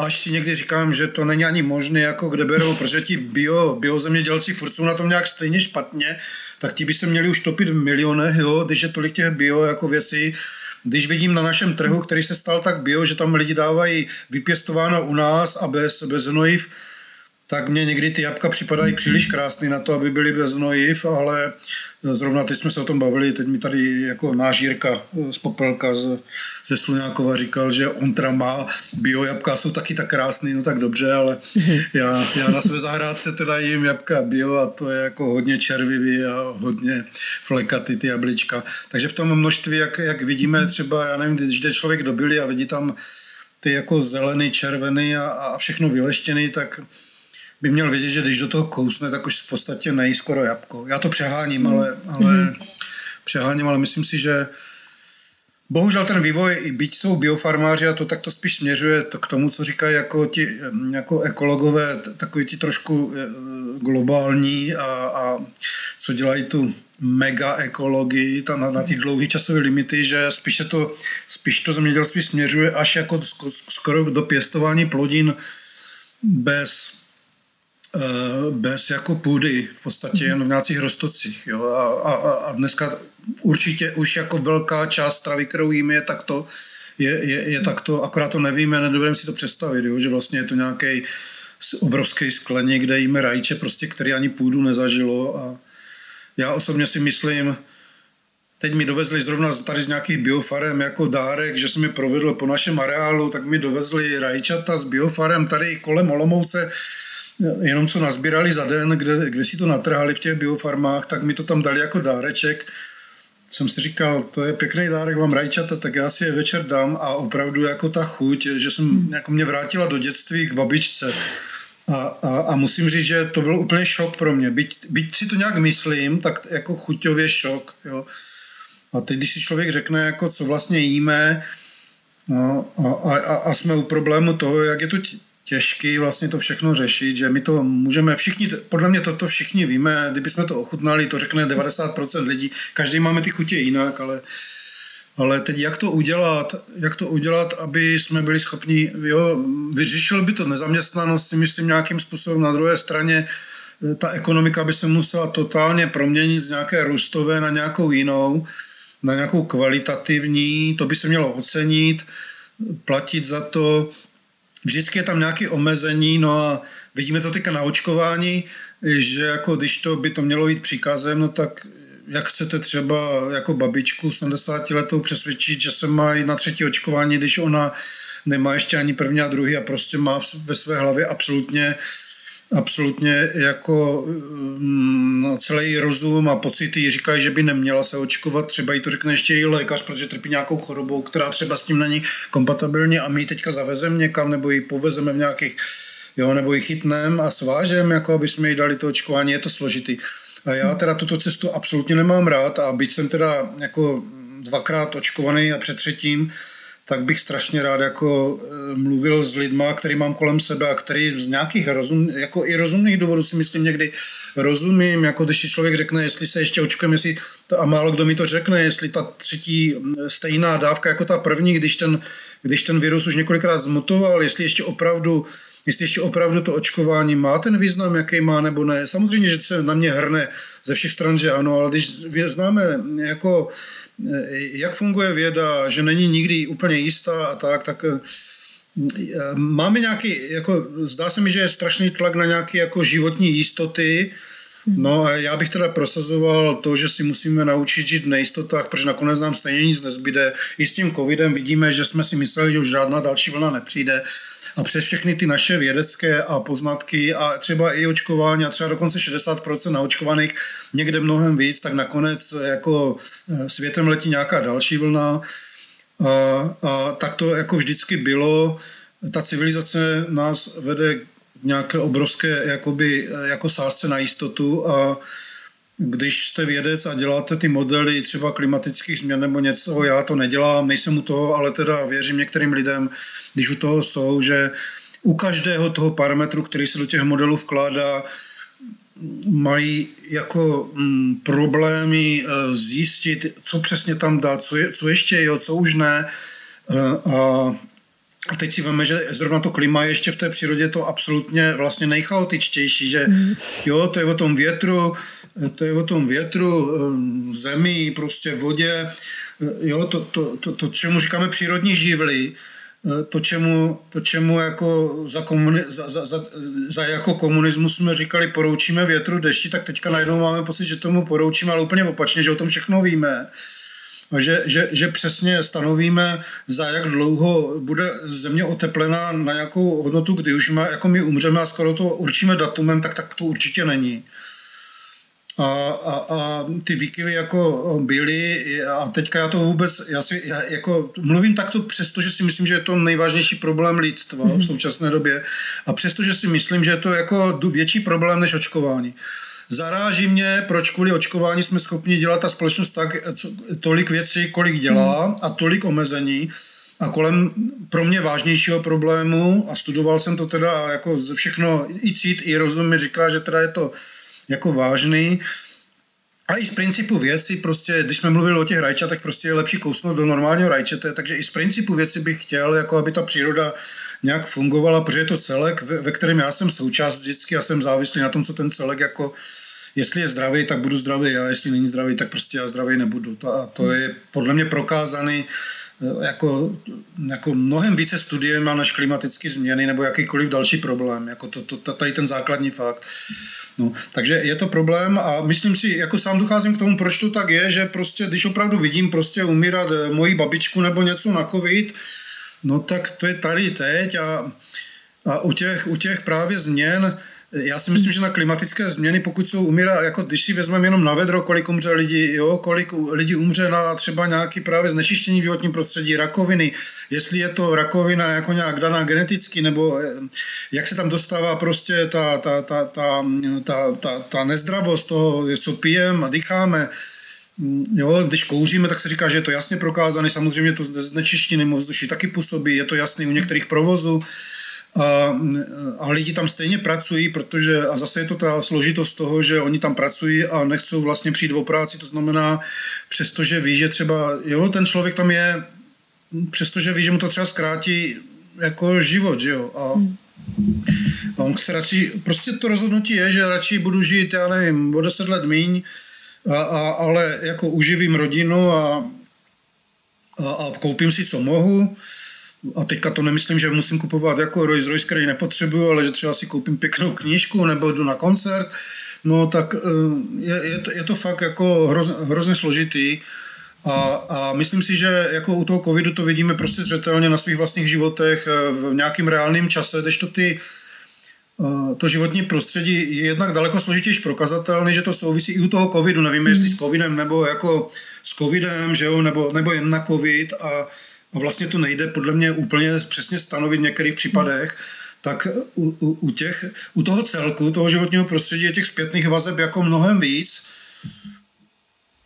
až si někdy říkám, že to není ani možné, jako kde berou, protože ti bio, biozemědělci furt jsou na tom nějak stejně špatně, tak ti by se měli už topit v milionech, jo, když je tolik těch bio jako věcí, když vidím na našem trhu, který se stal tak bio, že tam lidi dávají vypěstováno u nás a bez, bez hnojiv, tak mě někdy ty jabka připadají příliš krásný na to, aby byly bez hnojiv, ale zrovna teď jsme se o tom bavili, teď mi tady jako náš Jirka z Popelka z, ze Sluňákova říkal, že on teda má bio jabka, jsou taky tak krásný, no tak dobře, ale já, já na své zahrádce teda jim jabka bio a to je jako hodně červivý a hodně flekatý ty jablička. Takže v tom množství, jak, jak vidíme třeba, já nevím, když jde člověk do a vidí tam ty jako zelený, červený a, a všechno vyleštěný, tak by měl vědět, že když do toho kousne, tak už v podstatě nejí skoro jabko. Já to přeháním, ale, ale mm. přeháním, ale myslím si, že bohužel ten vývoj, i byť jsou biofarmáři a to tak to spíš směřuje to k tomu, co říkají jako ti jako ekologové, takový ti trošku eh, globální a, a co dělají tu mega ekologii ta, na, na ty dlouhé časové limity, že spíše to, spíš to zemědělství směřuje až jako skoro do pěstování plodin bez bez jako půdy, v podstatě jen v nějakých rostocích. Jo? A, a, a dneska určitě už jako velká část stravy, kterou jíme, je takto, je, je, je takto, akorát to nevíme, nedovedeme si to představit, jo? že vlastně je to nějaký obrovský skleník, kde jíme rajče, prostě, který ani půdu nezažilo a já osobně si myslím, teď mi dovezli zrovna tady z nějakých biofarem jako dárek, že jsem mi provedl po našem areálu, tak mi dovezli rajčata z biofarem tady kolem Olomouce, jenom co nazbírali za den, kde, kde si to natrhali v těch biofarmách, tak mi to tam dali jako dáreček. Jsem si říkal, to je pěkný dárek, vám rajčata, tak já si je večer dám a opravdu jako ta chuť, že jsem jako mě vrátila do dětství k babičce. A, a, a musím říct, že to byl úplně šok pro mě. Byť, byť si to nějak myslím, tak jako chuťově šok. Jo. A teď, když si člověk řekne, jako co vlastně jíme, no, a, a, a jsme u problému toho, jak je to těžký vlastně to všechno řešit, že my to můžeme všichni, podle mě toto všichni víme, kdybychom to ochutnali, to řekne 90% lidí, každý máme ty chutě jinak, ale, ale teď jak to udělat, jak to udělat, aby jsme byli schopni, jo, vyřešil by to nezaměstnanost, si myslím nějakým způsobem na druhé straně, ta ekonomika by se musela totálně proměnit z nějaké růstové na nějakou jinou, na nějakou kvalitativní, to by se mělo ocenit, platit za to. Vždycky je tam nějaké omezení, no a vidíme to teďka na očkování, že jako když to by to mělo jít příkazem, no tak jak chcete třeba jako babičku 70 letou přesvědčit, že se má jít na třetí očkování, když ona nemá ještě ani první a druhý a prostě má ve své hlavě absolutně absolutně jako mm, no, celý rozum a pocity říkají, že by neměla se očkovat, třeba jí to řekne ještě i lékař, protože trpí nějakou chorobou, která třeba s tím není kompatibilní a my ji teďka zavezeme někam nebo ji povezeme v nějakých, jo, nebo ji chytneme a svážeme, jako aby jsme jí dali to očkování, je to složitý. A já teda tuto cestu absolutně nemám rád a byť jsem teda jako dvakrát očkovaný a před třetím, tak bych strašně rád jako eh, mluvil s lidma, který mám kolem sebe a který z nějakých rozum, jako i rozumných důvodů si myslím někdy rozumím, jako když člověk řekne, jestli se ještě očkujeme, jestli a málo kdo mi to řekne, jestli ta třetí stejná dávka jako ta první, když ten, když ten virus už několikrát zmutoval, jestli ještě opravdu jestli ještě opravdu to očkování má ten význam, jaký má nebo ne. Samozřejmě, že se na mě hrne ze všech stran, že ano, ale když známe jako jak funguje věda, že není nikdy úplně jistá a tak, tak eh, máme nějaký, jako zdá se mi, že je strašný tlak na nějaké jako životní jistoty, No a já bych teda prosazoval to, že si musíme naučit žít v nejistotách, protože nakonec nám stejně nic nezbyde. I s tím covidem vidíme, že jsme si mysleli, že už žádná další vlna nepřijde a přes všechny ty naše vědecké a poznatky a třeba i očkování a třeba dokonce 60% naočkovaných, někde mnohem víc, tak nakonec jako eh, světem letí nějaká další vlna. A, a tak to jako vždycky bylo. Ta civilizace nás vede k nějaké obrovské jakoby, eh, jako sázce na jistotu a když jste vědec a děláte ty modely třeba klimatických změn nebo něco, já to nedělám, nejsem u toho, ale teda věřím některým lidem, když u toho jsou, že u každého toho parametru, který se do těch modelů vkládá, mají jako mm, problémy e, zjistit, co přesně tam dát, co, je, co ještě jo, co už ne. E, a a teď si víme, že zrovna to klima je ještě v té přírodě to absolutně vlastně nejchaotičtější, že mm. jo, to je o tom větru, to je o tom větru, eh, zemi, prostě vodě, eh, jo, to, to, to, to čemu říkáme přírodní živly, eh, to, čemu, to, čemu jako za, komuni, za, za, za, za jako komunismus jsme říkali poroučíme větru, dešti, tak teďka najednou máme pocit, že tomu poroučíme, ale úplně opačně, že o tom všechno víme. A že, že, že přesně stanovíme, za jak dlouho bude země oteplená na nějakou hodnotu, kdy už má, jako my umřeme a skoro to určíme datumem, tak tak to určitě není. A, a, a ty výkyvy jako byly a teďka já to vůbec, já si já jako mluvím takto přesto, že si myslím, že je to nejvážnější problém lidstva v mhm. současné době a přesto, že si myslím, že je to jako větší problém než očkování. Zaráží mě, proč kvůli očkování jsme schopni dělat ta společnost tak, co, tolik věcí, kolik dělá mhm. a tolik omezení. A kolem pro mě vážnějšího problému, a studoval jsem to teda jako ze všechno, i cít, i rozum mi říká, že teda je to jako vážný. A i z principu věci, prostě, když jsme mluvili o těch rajčatech, prostě je lepší kousnout do normálního rajčete, takže i z principu věci bych chtěl, jako aby ta příroda nějak fungovala, protože je to celek, ve, ve kterém já jsem součást vždycky a jsem závislý na tom, co ten celek jako jestli je zdravý, tak budu zdravý a jestli není zdravý, tak prostě já zdravý nebudu. To, a to je podle mě prokázaný eh, jako, jako mnohem více studiem než klimatické změny nebo jakýkoliv další problém. Jako to, to, tady ten základní fakt. No, takže je to problém a myslím si, jako sám docházím k tomu, proč to tak je, že prostě, když opravdu vidím prostě umírat eh, moji babičku nebo něco na covid, no tak to je tady teď a, a u, těch, u těch právě změn, já si myslím, že na klimatické změny, pokud jsou umírá, jako když si vezmeme jenom na vedro, kolik umře lidi, jo, kolik lidí umře na třeba nějaký právě znečištění v životním prostředí, rakoviny, jestli je to rakovina jako nějak daná geneticky, nebo eh, jak se tam dostává prostě ta, ta, ta, ta, ta, ta, ta nezdravost toho, co pijeme a dýcháme, Jo, když kouříme, tak se říká, že je to jasně prokázané. Samozřejmě to znečištění ovzduší taky působí, je to jasné u některých provozů. A, a lidi tam stejně pracují, protože, a zase je to ta složitost toho, že oni tam pracují a nechcou vlastně přijít o práci, to znamená, přestože ví, že třeba, jo, ten člověk tam je, přestože ví, že mu to třeba zkrátí jako život, že jo, a, a on chce radši, prostě to rozhodnutí je, že radši budu žít, já nevím, o deset let míň, a, a, ale jako uživím rodinu a, a, a koupím si, co mohu, a teďka to nemyslím, že musím kupovat jako Rolls Royce, který nepotřebuju, ale že třeba si koupím pěknou knížku nebo jdu na koncert, no tak eh, je, je, to, je to fakt jako hroz, hrozně složitý. A, a myslím si, že jako u toho covidu to vidíme prostě zřetelně na svých vlastních životech eh, v nějakým reálném čase, když to ty eh, to životní prostředí je jednak daleko složitější prokazatelný, že to souvisí i u toho covidu. Nevíme, jestli s covidem nebo jako s covidem, že jo, nebo, nebo jen na covid a a vlastně to nejde podle mě úplně přesně stanovit v některých případech, tak u, u, u, těch, u toho celku, toho životního prostředí je těch zpětných vazeb jako mnohem víc.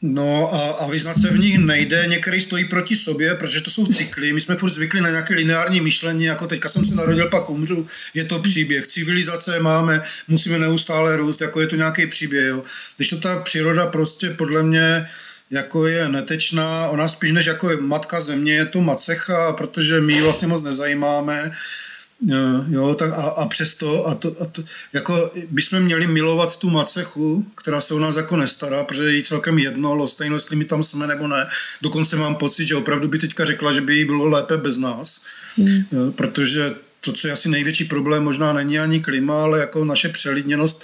No a, a vyznat se v nich nejde, některý stojí proti sobě, protože to jsou cykly. My jsme furt zvykli na nějaké lineární myšlení, jako teďka jsem se narodil, pak umřu, je to příběh. Civilizace máme, musíme neustále růst, jako je to nějaký příběh. Jo. Když to ta příroda prostě podle mě jako je netečná, ona spíš než jako je matka země, je to macecha, protože my ji vlastně moc nezajímáme. Jo, tak a, a přesto, a to, a to, jako bychom měli milovat tu macechu, která se o nás jako nestará, protože je jí celkem jedno, stejno, jestli my tam jsme nebo ne. Dokonce mám pocit, že opravdu by teďka řekla, že by jí bylo lépe bez nás, mm. jo, protože to, co je asi největší problém, možná není ani klima, ale jako naše přelidněnost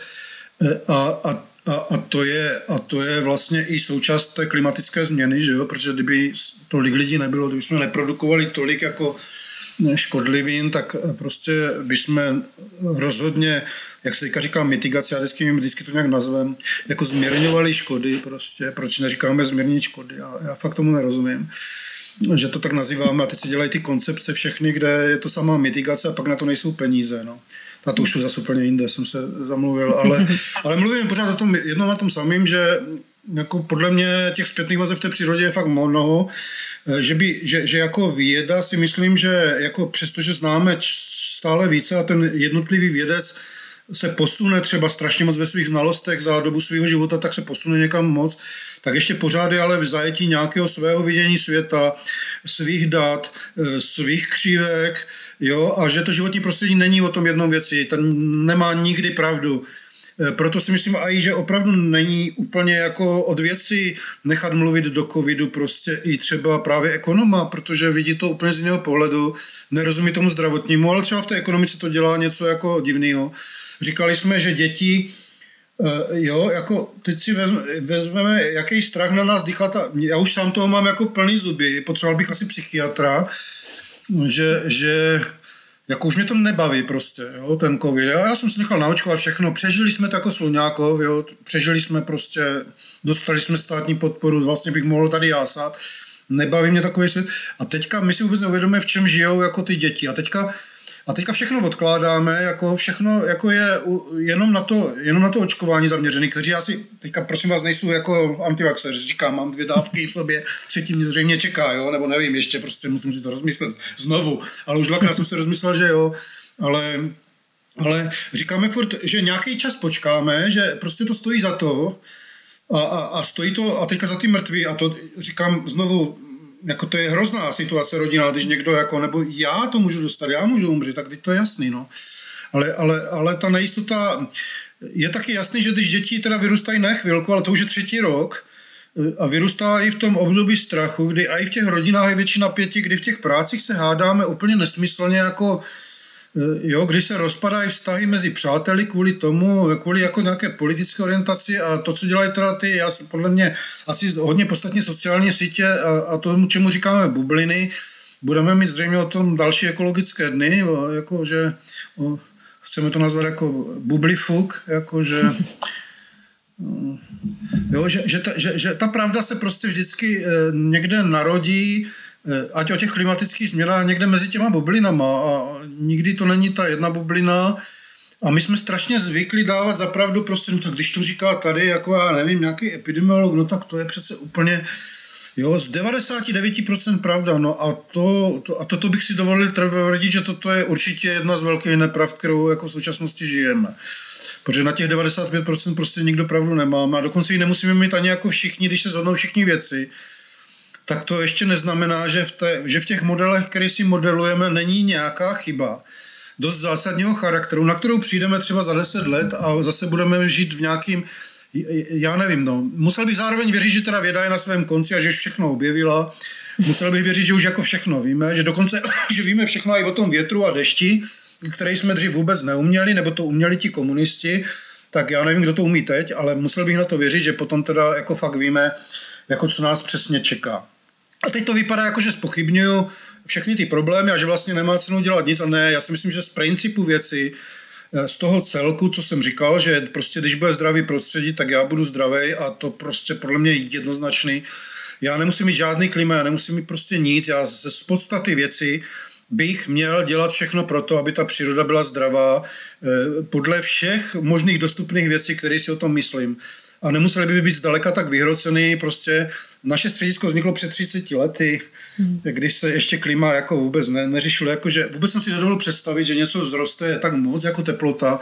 e, a, a a, a, to je, a to je vlastně i součást té klimatické změny, že jo? protože kdyby tolik lidí nebylo, kdyby jsme neprodukovali tolik jako škodlivin, tak prostě bychom rozhodně, jak se teďka říká mitigace, já vždycky, vždycky to nějak nazvem, jako změrňovali škody prostě, proč neříkáme změrnit škody, já, já fakt tomu nerozumím že to tak nazýváme a teď se dělají ty koncepce všechny, kde je to sama mitigace a pak na to nejsou peníze. No. A to už je zase úplně jinde, jsem se zamluvil, ale, ale mluvím pořád o tom jednom na tom samým, že jako podle mě těch zpětných vazeb v té přírodě je fakt mnoho, že, by, že, že jako věda si myslím, že jako přestože známe stále více a ten jednotlivý vědec se posune třeba strašně moc ve svých znalostech za dobu svého života, tak se posune někam moc, tak ještě pořád je ale v zajetí nějakého svého vidění světa, svých dat, eh, svých křívek, jo, a že to životní prostředí není o tom jednom věci, ten nemá nikdy pravdu. Eh, proto si myslím i, že opravdu není úplně jako od věci nechat mluvit do covidu prostě i třeba právě ekonoma, protože vidí to úplně z jiného pohledu, nerozumí tomu zdravotnímu, ale třeba v té ekonomice to dělá něco jako divného. Říkali jsme, že děti Uh, jo, jako teď si vezme, vezmeme, jaký strach na nás dýchá ta, já už sám toho mám jako plný zuby, potřeboval bych asi psychiatra, že, že jako už mě to nebaví prostě, jo, ten covid. Já, já jsem si nechal naočkovat všechno, přežili jsme to jako sluňákov, jo, přežili jsme prostě, dostali jsme státní podporu, vlastně bych mohl tady jásat, nebaví mě takový svět. A teďka my si vůbec neuvědomíme, v čem žijou jako ty děti. A teďka a teďka všechno odkládáme, jako všechno jako je jenom na to, jenom na to očkování zaměřený, kteří asi, teďka prosím vás, nejsou jako antivaxeři, říkám, mám dvě dávky v sobě, třetí mě zřejmě čeká, jo, nebo nevím, ještě prostě musím si to rozmyslet znovu, ale už dvakrát jsem si rozmyslel, že jo, ale ale říkáme furt, že nějaký čas počkáme, že prostě to stojí za to. A, a, a stojí to a teďka za ty mrtví a to říkám znovu, jako to je hrozná situace rodina, když někdo jako, nebo já to můžu dostat, já můžu umřít, tak teď to je jasný, no. Ale, ale, ale ta nejistota, je taky jasný, že když děti teda vyrůstají na chvilku, ale to už je třetí rok, a vyrůstá i v tom období strachu, kdy i v těch rodinách je větší napětí, kdy v těch prácích se hádáme úplně nesmyslně jako jo, když se rozpadají vztahy mezi přáteli kvůli tomu, kvůli jako nějaké politické orientaci a to, co dělají teda ty, já podle mě asi hodně podstatně sociální sítě a, a tomu, čemu říkáme bubliny, budeme mít zřejmě o tom další ekologické dny, o, jako že o, chceme to nazvat jako bublifuk, jako že Jo, že, že, ta, že, že ta pravda se prostě vždycky eh, někde narodí, eh, ať o těch klimatických změnách, někde mezi těma bublinama a nikdy to není ta jedna bublina a my jsme strašně zvykli dávat za pravdu prostě, no tak když to říká tady, jako já nevím, nějaký epidemiolog, no tak to je přece úplně, jo, z 99% pravda, no a to, to a toto bych si dovolil tvrdit, že toto je určitě jedna z velkých nepravd, kterou jako v současnosti žijeme. Protože na těch 95% prostě nikdo pravdu nemá. A dokonce ji nemusíme mít ani jako všichni, když se zhodnou všichni věci. Tak to ještě neznamená, že v, té, že v těch modelech, které si modelujeme, není nějaká chyba dost zásadního charakteru, na kterou přijdeme třeba za 10 let a zase budeme žít v nějakým já nevím, no. Musel bych zároveň věřit, že teda věda je na svém konci a že všechno objevila. Musel bych věřit, že už jako všechno víme, že dokonce, že víme všechno i o tom větru a dešti, který jsme dřív vůbec neuměli, nebo to uměli ti komunisti, tak já nevím, kdo to umí teď, ale musel bych na to věřit, že potom teda jako fakt víme, jako co nás přesně čeká. A teď to vypadá jako, že spochybnuju všechny ty problémy a že vlastně nemá cenu dělat nic a ne, já si myslím, že z principu věci, eh, z toho celku, co jsem říkal, že prostě když bude zdravý prostředí, tak já budu zdravý a to prostě podle mě je jednoznačný. Já nemusím mít žádný klima, já nemusím mít prostě nic, já ze podstaty věci bych měl dělat všechno pro to, aby ta příroda byla zdravá eh, podle všech možných dostupných věcí, které si o tom myslím. A nemuseli by být zdaleka tak vyhrocený. Prostě naše středisko vzniklo před 30 lety, hmm. když se ještě klima jako vůbec ne, neřešilo. Jakože vůbec jsem si nedovolil představit, že něco vzroste tak moc jako teplota.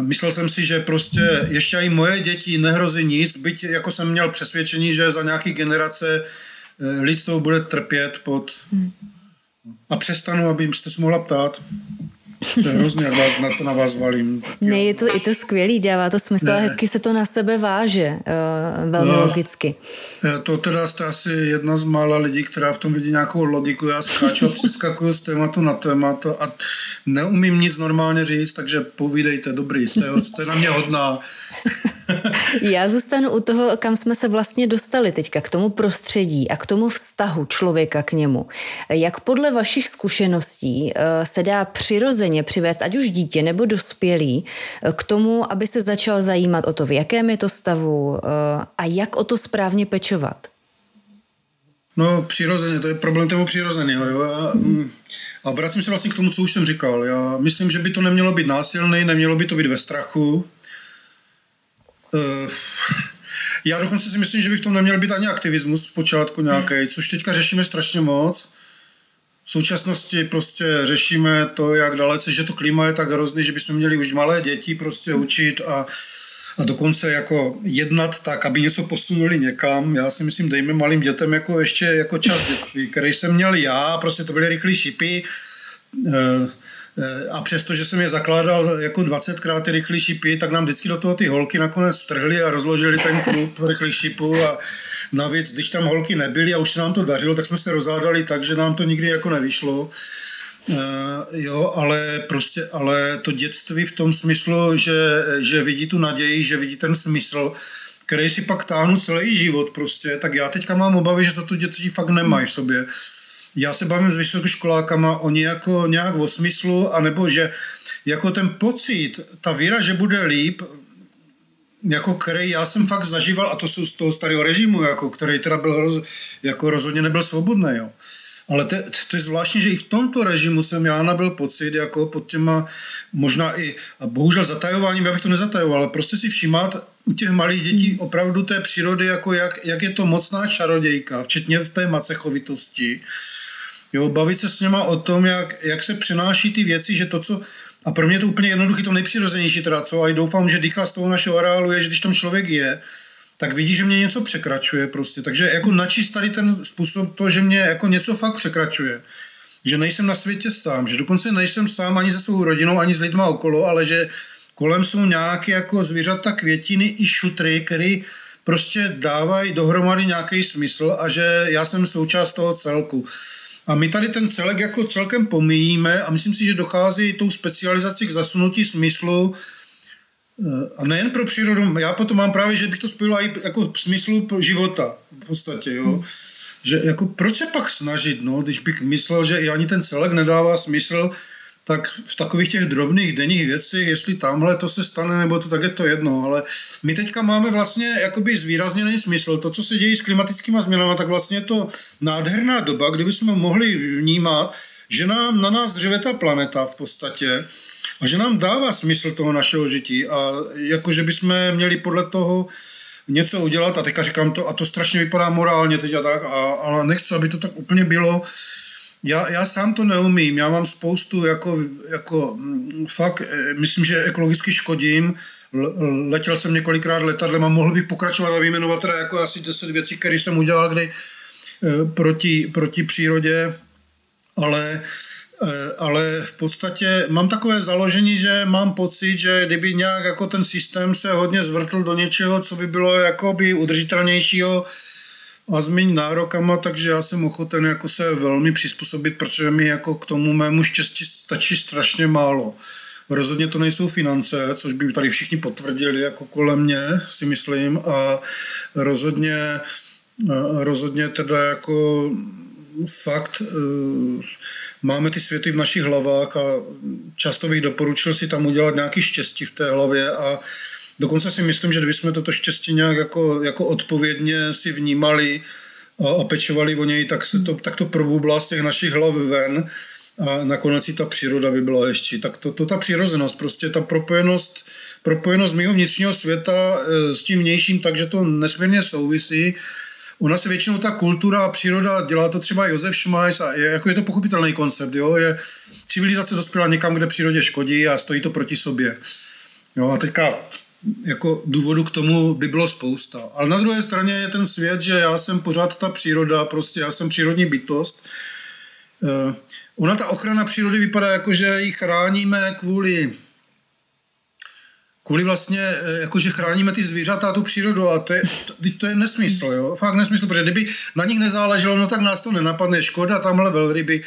Myslel jsem si, že prostě ještě i moje děti nehrozí nic, byť jako jsem měl přesvědčení, že za nějaký generace eh, lidstvo bude trpět pod hmm a přestanu, aby jste se mohla ptát. To je hrozně, jak vás, na to na vás valím. Ne, je to, je to skvělý, dává to smysl, ale hezky se to na sebe váže, uh, velmi no, logicky. To teda jste asi jedna z mála lidí, která v tom vidí nějakou logiku. Já skáču a přeskakuju z tématu na témat a neumím nic normálně říct, takže povídejte, dobrý, jste, jste na mě hodná. Já zůstanu u toho, kam jsme se vlastně dostali teďka, k tomu prostředí a k tomu vztahu člověka k němu. Jak podle vašich zkušeností eh, se dá přirozeně přivést, ať už dítě nebo dospělý, eh, k tomu, aby se začal zajímat o to, v jakém je to stavu eh, a jak o to správně pečovat? No, přirozeně, to je problém tomu přirozeného. Jo? A, mm, a vracím se vlastně k tomu, co už jsem říkal. Já myslím, že by to nemělo být násilné, nemělo by to být ve strachu, Uh, já dokonce si myslím, že by v tom neměl být ani aktivismus v počátku nějaký, což teďka řešíme strašně moc. V současnosti prostě řešíme to, jak dalece, že to klima je tak hrozný, že bychom měli už malé děti prostě učit a, a dokonce jako jednat tak, aby něco posunuli někam. Já si myslím, dejme malým dětem jako ještě jako čas dětství, který jsem měl já, prostě to byly rychlé šipy. Uh, Eh, a přesto, že jsem je zakládal jako 20krát ty rychlý šipy, tak nám vždycky do toho ty holky nakonec vtrhly a rozložili ten klub rychlých šipů a navíc, když tam holky nebyly a už se nám to dařilo, tak jsme se rozhádali tak, že nám to nikdy jako nevyšlo. Uh, jo, ale prostě, ale to dětství v tom smyslu, že, že vidí tu naději, že vidí ten smysl, který si pak táhnu celý život prostě, tak já teďka mám obavy, že to tu děti fakt nemají v sobě já se bavím s vysokoškolákama, oni jako nějak o smyslu, anebo že jako ten pocit, ta víra, že bude líp, jako který já jsem fakt zažíval, a to jsou z toho starého režimu, jako, který teda byl roz, jako rozhodně nebyl svobodný, jo. Ale to, to je zvláštní, že i v tomto režimu jsem já nabil pocit, jako pod těma možná i, a bohužel zatajováním, já bych to nezatajoval, ale prostě si všímat u těch malých dětí hmm. opravdu té přírody, jako jak, jak je to mocná čarodějka, včetně té macechovitosti, Jo, bavit se s něma o tom, jak, jak se přenáší ty věci, že to, co a pro mě je to úplně jednoduché, to nejpřirozenější teda, co a doufám, že dýchá z toho našeho areálu je, že když tam člověk je, tak vidí, že mě něco překračuje prostě. Takže jako načíst tady ten způsob to, že mě jako něco fakt překračuje. Že nejsem na světě sám, že dokonce nejsem sám ani se svou rodinou, ani s lidma okolo, ale že kolem jsou nějaké jako zvířata, květiny i šutry, které prostě dávají dohromady nějaký smysl a že já jsem součást toho celku. A my tady ten celek jako celkem pomíjíme a myslím si, že dochází tou specializací k zasunutí smyslu eh, a nejen pro přírodu, já potom mám právě, že bych to spojil i jako v smyslu života v podstatě, jo. Hmm. Že jako proč se pak snažit, no, když bych myslel, že i ani ten celek nedává smysl, tak v takových těch drobných denních věcích, jestli tamhle to se stane, nebo to tak je to jedno, ale my teďka máme vlastně jakoby zvýrazněný smysl. To, co se děje s klimatickými změnami, tak vlastně je to nádherná doba, kdyby jsme mohli vnímat, že nám na nás dřeve ta planeta v podstatě a že nám dává smysl toho našeho žití a jako, že bychom měli podle toho něco udělat a teďka říkám to a to strašně vypadá morálně teď a tak, a, ale nechci, aby to tak úplně bylo, já, já sám to neumím, já mám spoustu jako, jako mm, fakt, eh, myslím, že ekologicky škodím, letěl jsem několikrát letadlem a mohl bych pokračovat a vyjmenovat teda jako asi deset věcí, které jsem udělal kdy eh, proti, proti přírodě, ale eh, ale v podstatě mám takové založení, že mám pocit, že kdyby nějak jako ten systém se hodně zvrtl do něčeho, co by bylo jakoby udržitelnějšího, a s méně nárokama, takže já jsem ochoten jako se velmi přizpůsobit, protože mi jako k tomu mému štěstí stačí strašně málo. Rozhodně to nejsou finance, což by tady všichni potvrdili jako kolem mě, si myslím, a rozhodně, rozhodně teda jako fakt e, máme ty světy v našich hlavách a často bych doporučil si tam udělat nějaký štěstí v té hlavě a Dokonce si myslím, že kdybychom toto štěstí nějak jako, jako odpovědně si vnímali a, a pečovali o něj, tak, se to, tak to probublá z těch našich hlav ven a nakonec i ta příroda by byla ještě. Tak to, to ta přirozenost, prostě ta propojenost, propojenost mého vnitřního světa e, s tím vnějším, takže to nesmírně souvisí. U nás je většinou ta kultura a příroda, dělá to třeba Josef Schmeiss a je, jako je to pochopitelný koncept, jo? je civilizace dospěla někam, kde přírodě škodí a stojí to proti sobě. Jo, a teďka jako důvodu k tomu by bylo spousta. Ale na druhé straně je ten svět, že já jsem pořád ta příroda, prostě já jsem přírodní bytost. Uh, ona ta ochrana přírody vypadá jako, že ji chráníme kvůli kvůli vlastně, eh, jakože chráníme ty zvířata a tu přírodu a to je, to, to je nesmysl, jo? fakt nesmysl, protože kdyby na nich nezáleželo, no tak nás to nenapadne, škoda tamhle velryby.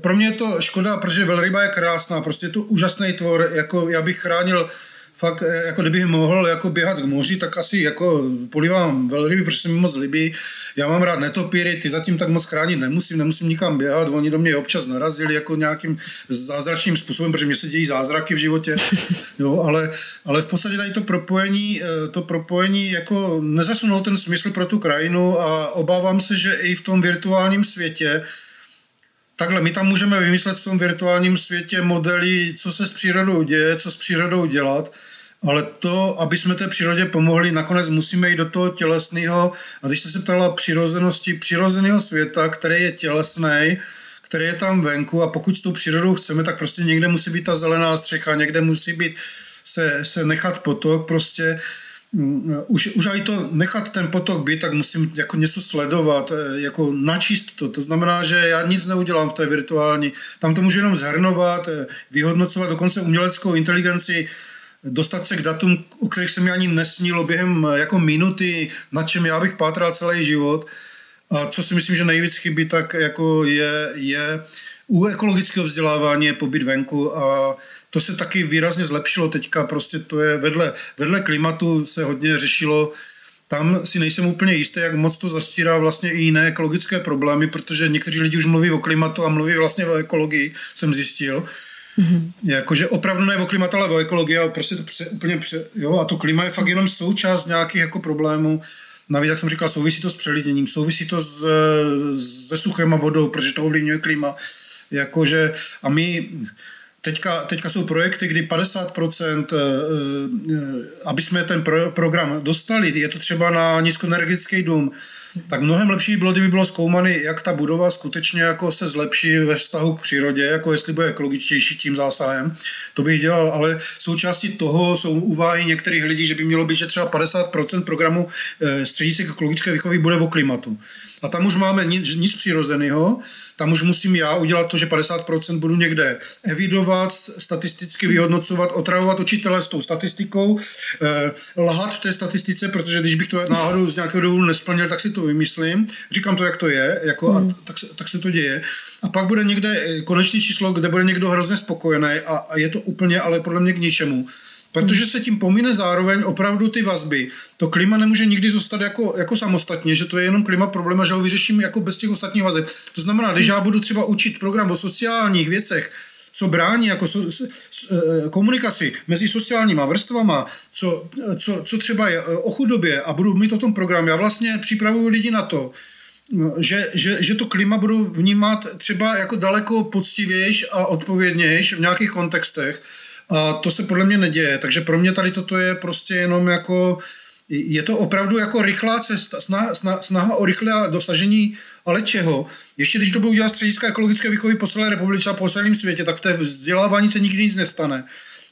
Pro mě je to škoda, protože velryba je krásná, prostě je to úžasný tvor, jako já bych chránil fakt, eh, jako kdybych mohl jako běhat k moři, tak asi jako polivám velryby, protože se mi moc líbí. Já mám rád netopíry, ty zatím tak moc chránit nemusím, nemusím nikam běhat, oni do mě občas narazili jako nějakým zázračným způsobem, protože mě se dějí zázraky v životě, jo, ale, ale v podstatě tady to propojení, eh, to propojení jako nezasunou ten smysl pro tu krajinu a obávám se, že i v tom virtuálním světě Takhle, my tam můžeme vymyslet v tom virtuálním světě modely, co se s přírodou děje, co s přírodou dělat, ale to, aby jsme té přírodě pomohli, nakonec musíme jít do toho tělesného. A když jste se ptala přirozenosti, přirozeného světa, který je tělesný, který je tam venku a pokud s tou přírodou chceme, tak prostě někde musí být ta zelená střecha, někde musí být se, se nechat potok, prostě Mm, už, už aj to nechat ten potok být, tak musím jako něco sledovat, eh, jako načíst to. To znamená, že já nic neudělám v té virtuální. Tam to můžu jenom zhrnovat, eh, vyhodnocovat dokonce uměleckou inteligenci, dostat se k datům, o kterých se mi ani nesnilo během jako minuty, na čem já bych pátral celý život. A co si myslím, že nejvíc chybí, tak jako je, je u ekologického vzdělávání pobyt venku a to se taky výrazně zlepšilo teďka, prostě to je vedle, vedle klimatu se hodně řešilo tam si nejsem úplně jistý, jak moc to zastírá vlastně i jiné ekologické problémy, protože někteří lidi už mluví o klimatu a mluví vlastně o ekologii, jsem zjistil. Mm-hmm. Jakože opravdu ne o klimatu, ale o ekologii a prostě to pře, úplně pře, jo, a to klima je fakt jenom součást nějakých jako problémů. Navíc, jak jsem říkal, souvisí to s přelidněním, souvisí to s, se suchem a vodou, protože to ovlivňuje klima. Jakože, a my, Teďka, teďka jsou projekty, kdy 50%, eh, eh, aby jsme ten pro, program dostali, je to třeba na nízkoenergetický dům, tak mnohem lepší bylo, kdyby bylo zkoumané, jak ta budova skutečně jako se zlepší ve vztahu k přírodě, jako jestli bude ekologičtější tím zásahem. To bych dělal, ale součástí toho jsou úvahy některých lidí, že by mělo být, že třeba 50% programu eh, středisek ekologické výchovy bude o klimatu. A tam už máme nic, nic přirozeného, tam už musím já udělat to, že 50% budu někde evidovat, statisticky vyhodnocovat, otravovat učitele s tou statistikou, eh, lhat v té statistice, protože když bych to náhodou z nějakého důvodu nesplnil, tak si to vymyslím. Říkám to, jak to je, jako, hmm. a tak, tak se to děje. A pak bude někde eh, konečný číslo, kde bude někdo hrozně spokojený a, a je to úplně, ale podle mě k ničemu. Protože se tím pomine zároveň opravdu ty vazby. To klima nemůže nikdy zůstat jako, jako samostatně, že to je jenom klima problém a že ho vyřeším jako bez těch ostatních vazeb. To znamená, když já budu třeba učit program o sociálních věcech, co brání jako so, eh, komunikaci mezi sociálníma vrstvama, co, co, co třeba je eh, o chudobě a budu mít o tom program, já vlastně připravuju lidi na to, no, že, že, že to klima budu vnímat třeba jako daleko poctivější a odpovědnější v nějakých kontextech, a to se podle mě neděje. Takže pro mě tady toto je prostě jenom jako, je to opravdu jako rychlá cesta, snaha, snaha, snaha o rychlé dosažení ale čeho? Ještě když to budou dělat střediska ekologické výchovy po celé republice a po celém světě, tak v té vzdělávání se nikdy nic nestane.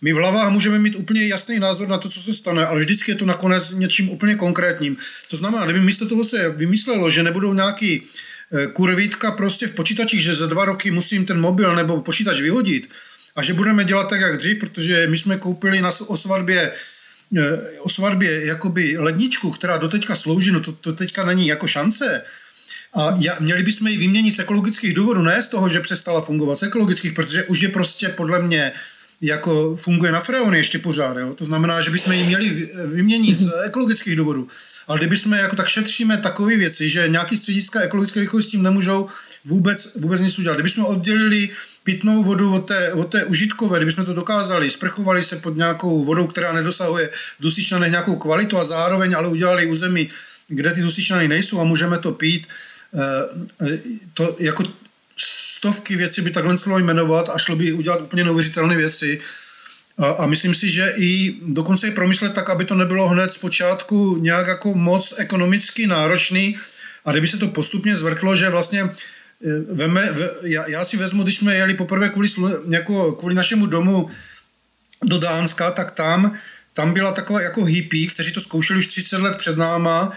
My v hlavách můžeme mít úplně jasný názor na to, co se stane, ale vždycky je to nakonec něčím úplně konkrétním. To znamená, kdyby místo toho se vymyslelo, že nebudou nějaký eh, kurvítka prostě v počítačích, že za dva roky musím ten mobil nebo počítač vyhodit, a že budeme dělat tak, jak dřív, protože my jsme koupili na, o svatbě o svatbě jakoby ledničku, která doteďka slouží, no to, to teďka není jako šance. A já, měli bychom ji vyměnit z ekologických důvodů, ne z toho, že přestala fungovat z ekologických, protože už je prostě podle mě jako funguje na freony ještě pořád. Jo? To znamená, že bychom ji měli vyměnit z ekologických důvodů. Ale kdybychom jako tak šetříme takové věci, že nějaký střediska ekologické výchovy s tím nemůžou vůbec, vůbec nic udělat. Kdybychom oddělili pitnou vodu od té, od té užitkové, kdybychom to dokázali, sprchovali se pod nějakou vodou, která nedosahuje dusičnany nějakou kvalitu a zároveň ale udělali území, kde ty dusičnany nejsou a můžeme to pít, eh, to jako stovky věcí by takhle šlo jmenovat a šlo by udělat úplně neuvěřitelné věci. A, a myslím si, že i dokonce i promyslet tak, aby to nebylo hned z počátku nějak jako moc ekonomicky náročný. A kdyby se to postupně zvrtlo, že vlastně Eh, veme, já, já si vezmu, když jsme jeli poprvé kvůli, jako, kvůli našemu domu do Dánska, tak tam, tam byla taková jako hippie, kteří to zkoušeli už 30 let před náma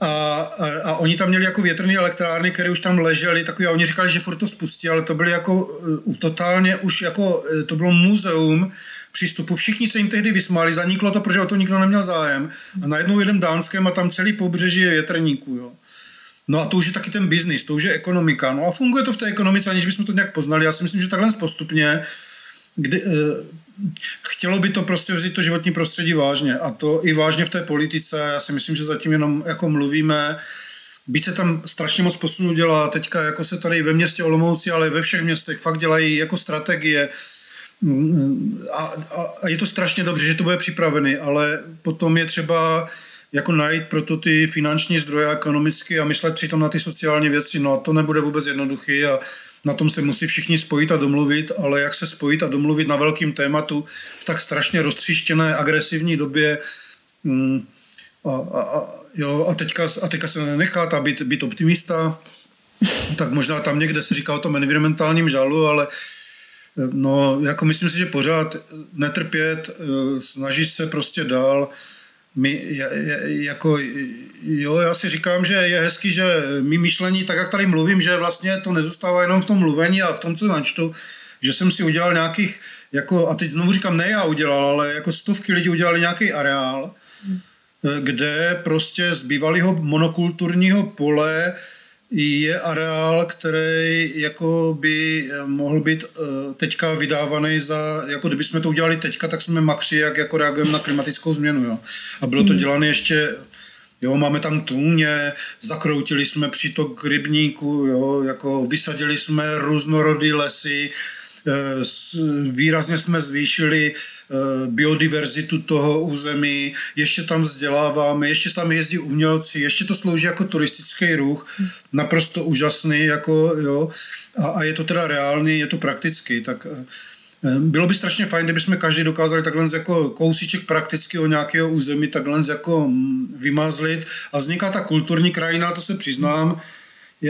a, a, a oni tam měli jako větrné elektrárny, které už tam ležely, takový, a oni říkali, že furt to spustí, ale to byly jako uh, totálně už jako, to bylo muzeum přístupu. Všichni se jim tehdy vysmáli, zaniklo to, protože o to nikdo neměl zájem. A najednou jedem Dánském a tam celý pobřeží je větrníků. Jo. No a to už je taky ten biznis, to už je ekonomika. No a funguje to v té ekonomice, aniž bychom to nějak poznali. Já si myslím, že takhle postupně kdy, eh, chtělo by to prostě vzít to životní prostředí vážně a to i vážně v té politice. Já si myslím, že zatím jenom jako mluvíme, Byť se tam strašně moc posunu dělá, teďka jako se tady ve městě Olomouci, ale ve všech městech fakt dělají jako strategie a, a, a je to strašně dobře, že to bude připravený, ale potom je třeba jako najít proto ty finanční zdroje ekonomicky a myslet přitom na ty sociální věci. No a to nebude vůbec jednoduchý a na tom se musí všichni spojit a domluvit, ale jak se spojit a domluvit na velkým tématu v tak strašně roztříštěné, agresivní době, mm, a, a, a, jo, a, teďka, a teďka se nenechat a být, být optimista, tak možná tam někde se říká o tom environmentálním žalu, ale no, jako myslím si, že pořád netrpět, eh, snažit se prostě dál, my, jako, jo, já si říkám, že je hezký, že my myšlení, tak jak tady mluvím, že vlastně to nezůstává jenom v tom mluvení a v tom, co načtu, že jsem si udělal nějakých, jako, a teď znovu říkám, ne já udělal, ale jako stovky lidí udělali nějaký areál, kde prostě z bývalého monokulturního pole je areál, který jako by eh, mohl být eh, teďka vydávaný za, jako kdyby jsme to udělali teďka, tak jsme machři, jak jako reagujeme na klimatickou změnu. Jo. A bylo to hmm. dělané ještě Jo, máme tam tůně, zakroutili jsme přítok rybníku, jo, jako vysadili jsme různorodý lesy, výrazně jsme zvýšili eh, biodiverzitu toho území, ještě tam vzděláváme, ještě tam jezdí umělci, ještě to slouží jako turistický ruch, naprosto úžasný, jako, jo, a, a je to teda reálný, je to praktický, tak eh, bylo by strašně fajn, kdybychom každý dokázali takhle jako kousíček praktického nějakého území takhle jako mm, vymazlit. A vzniká ta kulturní krajina, to se přiznám,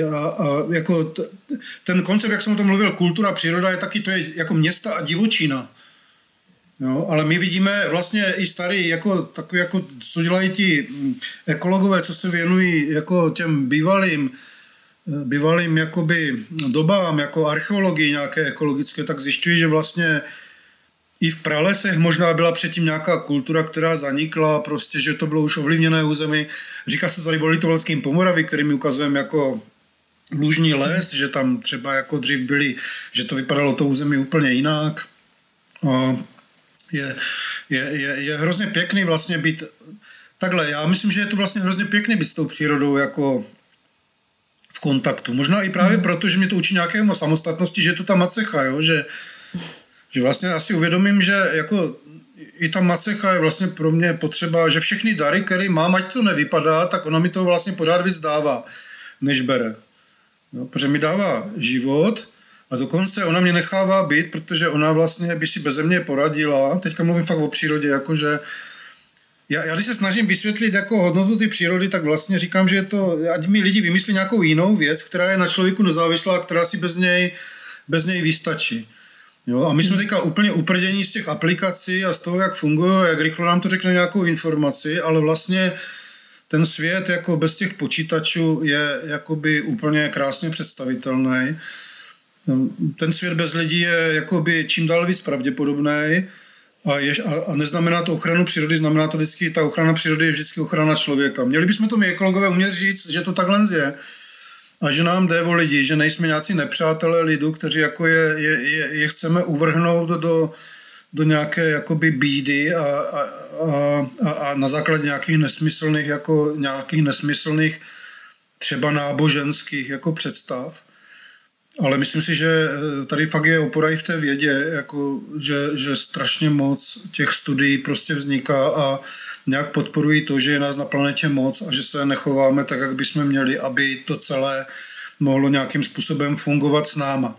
a, a jako t, ten koncept, jak jsem o tom mluvil, kultura, příroda je taky, to je jako města a divočina. Jo, ale my vidíme vlastně i starý, jako, takový, jako, co dělají ti mm, ekologové, co se věnují jako těm bývalým bývalým jakoby dobám, jako archeologii nějaké ekologické, tak zjišťují, že vlastně i v pralesech možná byla předtím nějaká kultura, která zanikla, prostě, že to bylo už ovlivněné území. Říká se tady o Litovelským Pomoravy, který mi ukazujeme jako lužní les, že tam třeba jako dřív byli, že to vypadalo to území úplně jinak. A je, je, je, je hrozně pěkný vlastně být takhle. Já myslím, že je to vlastně hrozně pěkný být s tou přírodou jako v kontaktu. Možná i právě hmm. proto, že mě to učí nějaké samostatnosti, že je to ta macecha, jo? Že, že vlastně asi uvědomím, že jako i ta macecha je vlastně pro mě potřeba, že všechny dary, které mám, ať to nevypadá, tak ona mi to vlastně pořád víc dává, než bere. Jo, protože mi dává život a dokonce ona mě nechává být, protože ona vlastně by si beze mě poradila. Teďka mluvím fakt o přírodě, jakože já, já když se snažím vysvětlit jako hodnotu ty přírody, tak vlastně říkám, že je to, ať mi lidi vymyslí nějakou jinou věc, která je na člověku nezávislá, která si bez něj, bez něj vystačí. Jo, a my jsme teďka úplně uprdění z těch aplikací a z toho, jak fungují, jak rychle nám to řekne nějakou informaci, ale vlastně ten svět jako bez těch počítačů je jakoby úplně krásně představitelný. Ten svět bez lidí je jakoby čím dál víc pravděpodobný a, je, a, a neznamená to ochranu přírody, znamená to vždycky, ta ochrana přírody je vždycky ochrana člověka. Měli bychom to my ekologové umět říct, že to takhle je a že nám jde o lidi, že nejsme nějací nepřátelé lidu, kteří jako je, je, je, je chceme uvrhnout do, do nějaké jakoby bídy a, a, a, a na základě nějakých nesmyslných, jako nějakých nesmyslných třeba náboženských jako představ. Ale myslím si, že tady fakt je opora i v té vědě, jako, že, že strašně moc těch studií prostě vzniká a nějak podporují to, že je nás na planetě moc a že se nechováme tak, jak bychom měli, aby to celé mohlo nějakým způsobem fungovat s náma.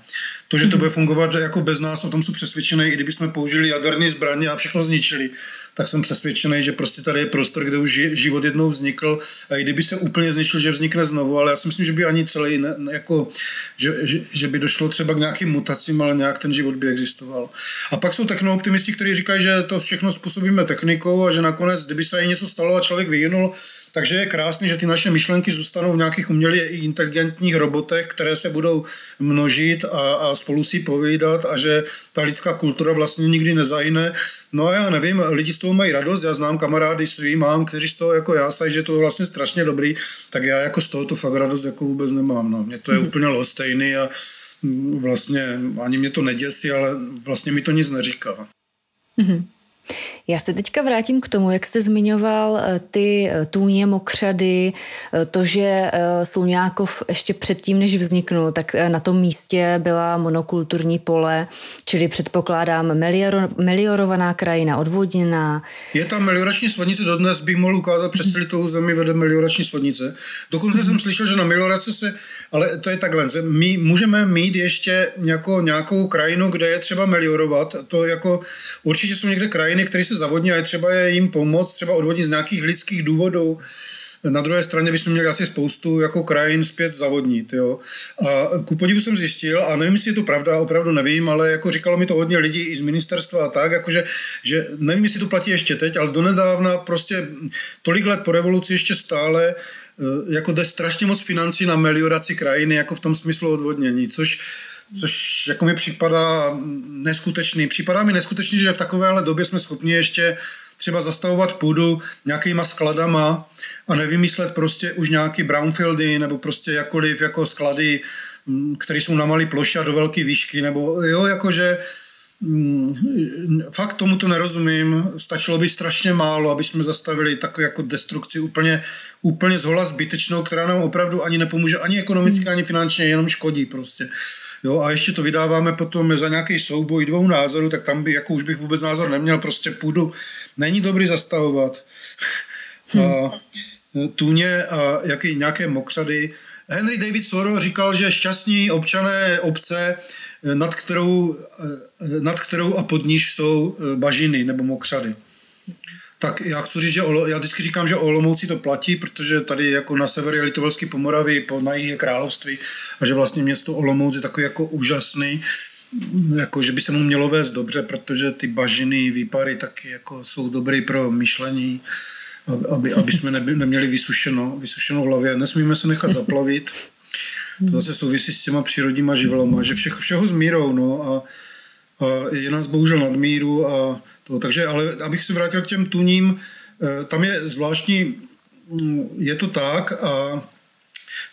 To, že to bude fungovat jako bez nás, o tom jsou přesvědčený, i kdybychom použili jaderné zbraně a všechno zničili, tak jsem přesvědčený, že prostě tady je prostor, kde už život jednou vznikl a i kdyby se úplně zničil, že vznikne znovu, ale já si myslím, že by ani celý, ne, jako, že, že, že, by došlo třeba k nějakým mutacím, ale nějak ten život by existoval. A pak jsou technooptimisti, kteří říkají, že to všechno způsobíme technikou a že nakonec, kdyby se i něco stalo a člověk vyvinul, takže je krásný, že ty naše myšlenky zůstanou v nějakých umělě inteligentních robotech, které se budou množit a, a spolu si povídat a že ta lidská kultura vlastně nikdy nezajne. No a já nevím, lidi z toho mají radost, já znám kamarády svý, mám, kteří z toho jako já stají, že to je vlastně strašně dobrý, tak já jako z toho to fakt radost jako vůbec nemám. No. Mně to je mm. úplně lostejný a vlastně ani mě to neděsí, ale vlastně mi to nic neříká. Mm-hmm. Já se teďka vrátím k tomu, jak jste zmiňoval eh, ty eh, tůně, mokřady, eh, to, že Sluňákov ještě předtím, než vzniknul, tak na tom místě byla monokulturní pole, čili předpokládám melioro, meliorovaná krajina, odvodněná. Je tam meliorační svodnice, dodnes bych mohl ukázat, přes celý tou zemi vede meliorační svodnice. Dokonce mm-hmm. jsem slyšel, že na melioraci se, ale to je takhle, my můžeme mít ještě nějakou, nějakou krajinu, kde je třeba meliorovat, to jako určitě jsou někde krajiny, které se se zavodní a je třeba je jim pomoct, třeba odvodit z nějakých lidských důvodů. Na druhé straně bychom měli asi spoustu jako krajin zpět zavodnit. Jo. A ku podivu jsem zjistil, a nevím, jestli je to pravda, opravdu nevím, ale jako říkalo mi to hodně lidí i z ministerstva a tak, jakože, že nevím, jestli to platí ještě teď, ale donedávna prostě tolik let po revoluci ještě stále eh, jako jde strašně moc financí na melioraci krajiny, jako v tom smyslu odvodnění, což což jako mi připadá neskutečný. Připadá mi neskutečný, že v takovéhle době jsme schopni ještě třeba zastavovat půdu nějakýma skladama a nevymyslet prostě už nějaký brownfieldy nebo prostě jakoliv jako sklady, mm, které jsou na malé ploše a do velké výšky, nebo jo, jakože mm, fakt tomu to nerozumím. Stačilo by strašně málo, aby jsme zastavili takovou jako destrukci úplně, úplně zhola zbytečnou, která nám opravdu ani nepomůže, ani ekonomicky, ani finančně, jenom škodí prostě. Jo, a ještě to vydáváme potom za nějaký souboj dvou názorů, tak tam by, jako už bych vůbec názor neměl, prostě půdu není dobrý zastavovat. Hmm. A tůně a jaký, nějaké mokřady. Henry David Thoreau říkal, že šťastní občané obce, nad kterou, nad kterou a pod níž jsou bažiny nebo mokřady. Tak já chci říct, že já vždycky říkám, že Olomouci to platí, protože tady jako na sever je Litovelský Pomoravy, po na je království a že vlastně město Olomouc je takový jako úžasný, jako že by se mu mělo vést dobře, protože ty bažiny, výpary taky jako jsou dobrý pro myšlení, aby, aby jsme neby, neměli vysušeno, vysušenou hlavě. Nesmíme se nechat zaplavit. To zase souvisí s těma přírodníma živlama, že všeho, všeho s mírou, no a je nás bohužel nadmíru a to, takže, ale abych se vrátil k těm tuním, eh, tam je zvláštní, mm, je to tak a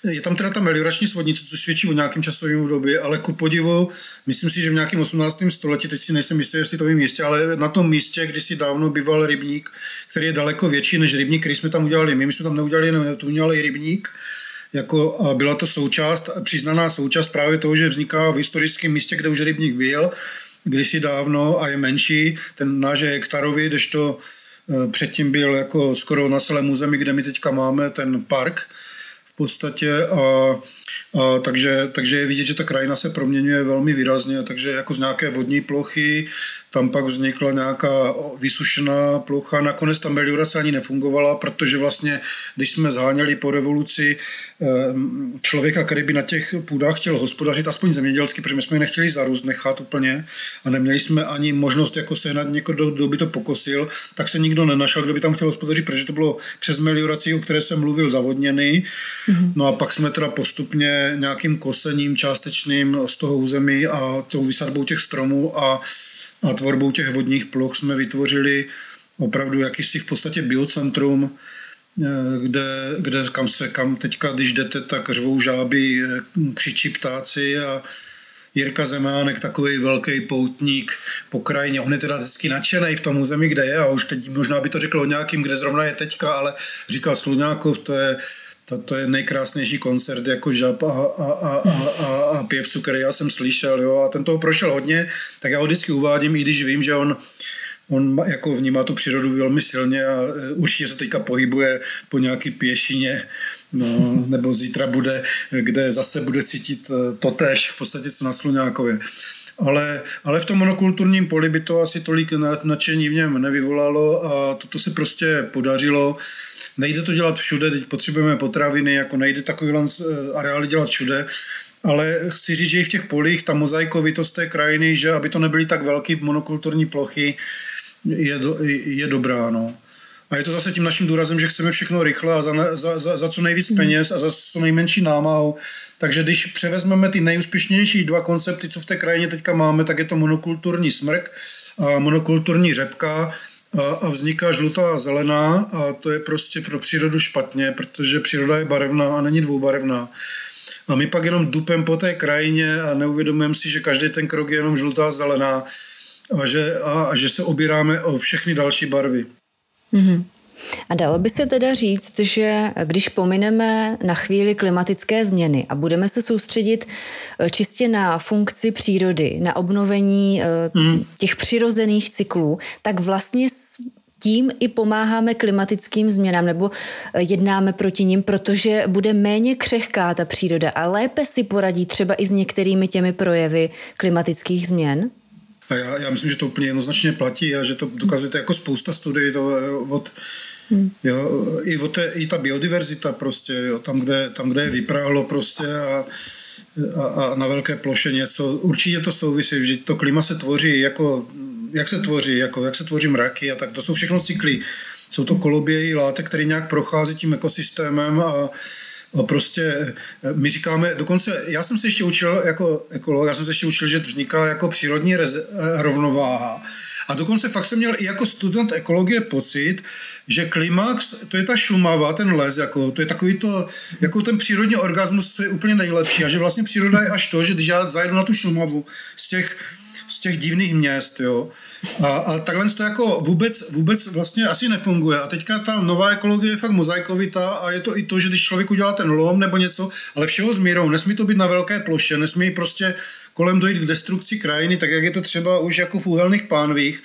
je tam teda ta meliorační svodnice, což svědčí o nějakém časovém období, ale ku podivu, myslím si, že v nějakém 18. století, teď si nejsem jistý, jestli to vím místě, ale na tom místě, kdy si dávno býval rybník, který je daleko větší než rybník, který jsme tam udělali my. My jsme tam neudělali jenom to udělali rybník, jako, a byla to součást, přiznaná součást právě toho, že vzniká v historickém místě, kde už rybník byl, kdysi dávno a je menší. Ten náš je hektarový, kdežto eh, předtím byl jako skoro na celém území, kde my teďka máme ten park podstatě a a takže, takže je vidět, že ta krajina se proměňuje velmi výrazně, takže jako z nějaké vodní plochy tam pak vznikla nějaká vysušená plocha. Nakonec ta meliorace ani nefungovala, protože vlastně, když jsme zháněli po revoluci ehm, člověka, který by na těch půdách chtěl hospodařit, aspoň zemědělsky, protože my jsme je nechtěli zarůst nechat úplně a neměli jsme ani možnost jako sehnat někoho, kdo by to pokosil, tak se nikdo nenašel, kdo by tam chtěl hospodařit, protože to bylo přes melioraci, o které jsem mluvil, zavodněný. Mm-hmm. No a pak jsme teda postupně nějakým kosením částečným z toho území a tou vysadbou těch stromů a a tvorbou těch vodních ploch jsme vytvořili opravdu jakýsi v podstatě biocentrum, eh, kde, kde kam se, kam teďka, když jdete, tak řvou žáby, eh, křičí ptáci a Jirka Zemánek, takový velký poutník po krajině. On je teda vždycky nadšený v tom území, kde je a už teď možná by to řekl o nějakým, kde zrovna je teďka, ale říkal Sluňákov, to je to, to je nejkrásnější koncert jako žab a, a, a, a, a pěvců, který já jsem slyšel, jo, a ten toho prošel hodně, tak já ho vždycky uvádím, i když vím, že on on jako vnímá tu přírodu velmi silně a e, určitě se teďka pohybuje po nějaký pěšině, no, nebo zítra bude, kde zase bude cítit e, to tež, v podstatě co na Sluňákově. Ale, ale v tom monokulturním poli by to asi tolik nadšení v něm nevyvolalo a toto se prostě podařilo. Nejde to dělat všude, teď potřebujeme potraviny, jako nejde takovýhle eh, areály dělat všude, ale chci říct, že i v těch polích ta mozaikovitost té krajiny, že aby to nebyly tak velké monokulturní plochy, je, do, je dobrá. No. A je to zase tím naším důrazem, že chceme všechno rychle a za, za, za, za co nejvíc peněz a za co nejmenší námahou. Takže když převezmeme ty nejúspěšnější dva koncepty, co v té krajině teďka máme, tak je to monokulturní smrk a monokulturní řepka a, a vzniká žlutá a zelená a to je prostě pro přírodu špatně, protože příroda je barevná a není dvoubarevná. A my pak jenom dupem po té krajině a neuvědomujeme si, že každý ten krok je jenom žlutá a zelená a že, a, a že se obíráme o všechny další barvy. Mm-hmm. A dalo by se teda říct, že když pomineme na chvíli klimatické změny a budeme se soustředit eh, čistě na funkci přírody, na obnovení mm. těch přirozených cyklů, tak vlastně tím i pomáháme klimatickým změnám nebo eh, jednáme proti nim, protože bude méně křehká ta příroda a lépe si poradí třeba i s některými těmi projevy klimatických změn? A já, já myslím, že to úplně jednoznačně platí a že to dokazujete jako spousta studií to od Hmm. Jo, i, o té, I ta biodiverzita prostě, jo, tam, kde, tam, kde je vypráhlo prostě a, a, a na velké ploše něco. Určitě to souvisí, že to klima se tvoří jako, jak se tvoří, jako, jak se tvoří mraky a tak. To jsou všechno cykly. Jsou to koloběhy látek, které nějak prochází tím ekosystémem a prostě my říkáme, dokonce já jsem se ještě učil jako ekolog, já jsem se ještě učil, že vzniká jako přírodní reze, rovnováha. A dokonce fakt jsem měl i jako student ekologie pocit, že klimax, to je ta šumava, ten les, jako, to je takový to, jako ten přírodní orgasmus, co je úplně nejlepší. A že vlastně příroda je až to, že když já zajedu na tu šumavu z těch z těch divných měst, jo. A, a takhle to jako vůbec, vůbec vlastně asi nefunguje. A teďka ta nová ekologie je fakt mozaikovitá a je to i to, že když člověk udělá ten lom nebo něco, ale všeho s mírou, nesmí to být na velké ploše, nesmí prostě kolem dojít k destrukci krajiny, tak jak je to třeba už jako v úhelných pánvích.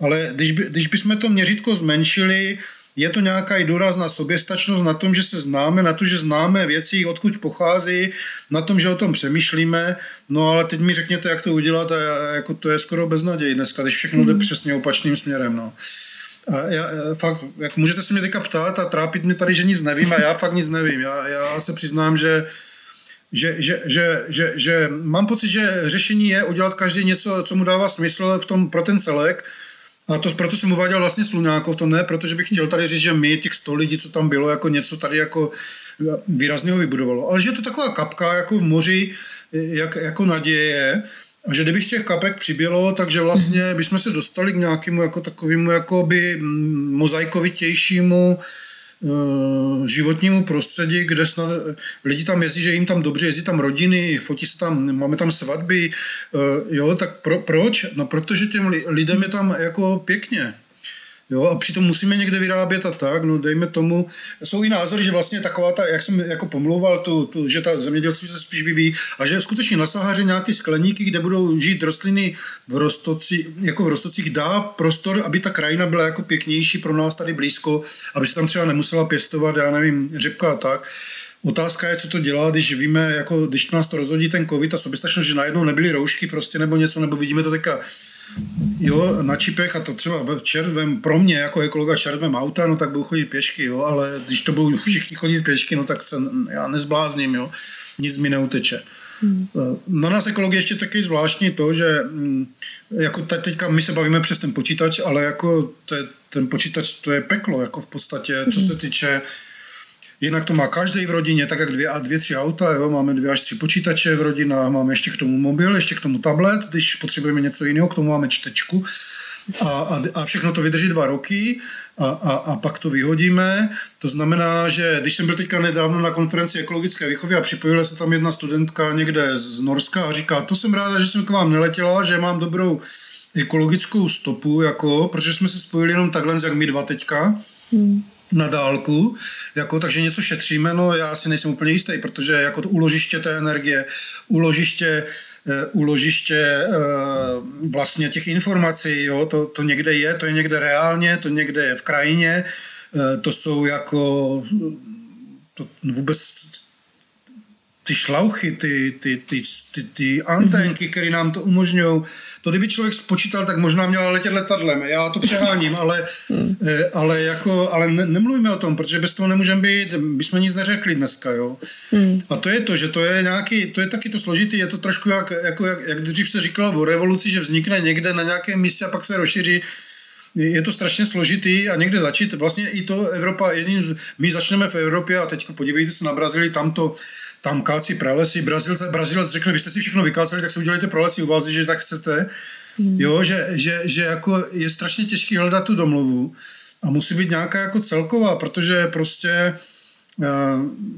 Ale když, by, když bychom to měřítko zmenšili, je to nějaká i důraz na soběstačnost, na tom, že se známe, na to, že známe věci, odkud pochází, na tom, že o tom přemýšlíme. No ale teď mi řekněte, jak to udělat a jako to je skoro beznaděj dneska, když všechno jde mhm. přesně opačným směrem. No. A já, fakt, jak můžete se mě teďka ptát a trápit mě tady, že nic nevím a já fakt nic nevím. Já, já se přiznám, že že, že, že, že, že mám pocit, že řešení je udělat každý něco, co mu dává smysl v tom, pro ten celek A to proto jsem uváděl vlastně Sluňákov, to ne, protože bych chtěl tady říct, že my, těch 100 lidí, co tam bylo, jako něco tady jako výrazného vybudovalo. Ale že je to taková kapka jako v moři, jak, jako naděje, a že kdybych těch kapek přibylo, takže vlastně bychom se dostali k nějakému jako takovému jakoby mozaikovitějšímu Eh, životnímu prostředí, kde snad lidi tam jezdí, že jim tam dobře, jezdí tam rodiny, fotí se tam, máme tam svatby, eh, jo, tak pro, proč? No protože těm lidem je tam jako pěkně. Jo, a přitom musíme někde vyrábět a tak, no dejme tomu. Jsou i názory, že vlastně taková ta, jak jsem jako pomlouval, tu, tu, že ta zemědělství se spíš vyvíjí a že skutečně na Sahaře nějaké skleníky, kde budou žít rostliny v rostoci, jako v rostocích, dá prostor, aby ta krajina byla jako pěknější pro nás tady blízko, aby se tam třeba nemusela pěstovat, já nevím, řepka a tak. Otázka je, co to dělá, když víme, jako, když nás to rozhodí ten covid a soběstačnost, že najednou nebyly roušky prostě nebo něco, nebo vidíme to teďka Jo, na čipech a to třeba v červém, pro mě jako ekologa červém auta, no tak budu chodit pěšky, jo, ale když to budou všichni chodit pěšky, no tak se já nezblázním, jo, nic mi neuteče. Hmm. Na nás ekologie ještě taky zvláštní to, že mm, jako teďka my se bavíme přes ten počítač, ale jako te, ten počítač to je peklo, jako v podstatě, co se hmm. týče Jinak to má každý v rodině, tak jak dvě a dvě, tři auta, jo? máme dvě až tři počítače v rodinách, máme ještě k tomu mobil, ještě k tomu tablet, když potřebujeme něco jiného, k tomu máme čtečku. A, a, a všechno to vydrží dva roky a, a, a pak to vyhodíme. To znamená, že když jsem byl teďka nedávno na konferenci ekologické výchovy a připojila se tam jedna studentka někde z Norska a říká, to jsem ráda, že jsem k vám neletěla, že mám dobrou ekologickou stopu, jako, protože jsme se spojili jenom takhle, jak my dva teďka. Hmm na dálku, jako, takže něco šetříme, no já si nejsem úplně jistý, protože jako to uložiště té energie, uložiště, uložiště uh, vlastně těch informací, jo, to, to někde je, to je někde reálně, to někde je v krajině, uh, to jsou jako to vůbec ty šlauchy, ty, ty, ty, ty, ty anténky, které nám to umožňují. To kdyby člověk spočítal, tak možná měl letět letadlem. Já to přeháním, ale, eh, ale, jako, ale ne, nemluvíme o tom, protože bez toho nemůžeme být, bychom nic neřekli dneska. Jo? Hmm. A to je to, že to je nějaký, to je taky to složitý, je to trošku jak, jako, jak, jak dřív se říkalo o revoluci, že vznikne někde na nějakém místě a pak se rozšíří je to strašně složitý a někde začít, vlastně i to Evropa, jedin, my začneme v Evropě a teď podívejte se na Brazílii, tam to, tam kácí pralesy, Brazil, Brazilec řekne, vy jste si všechno vykáceli, tak si udělejte pralesy u vás, že tak chcete. Hmm. Jo, že, že, že jako je strašně těžký hledat tu domluvu a musí být nějaká jako celková, protože prostě eh,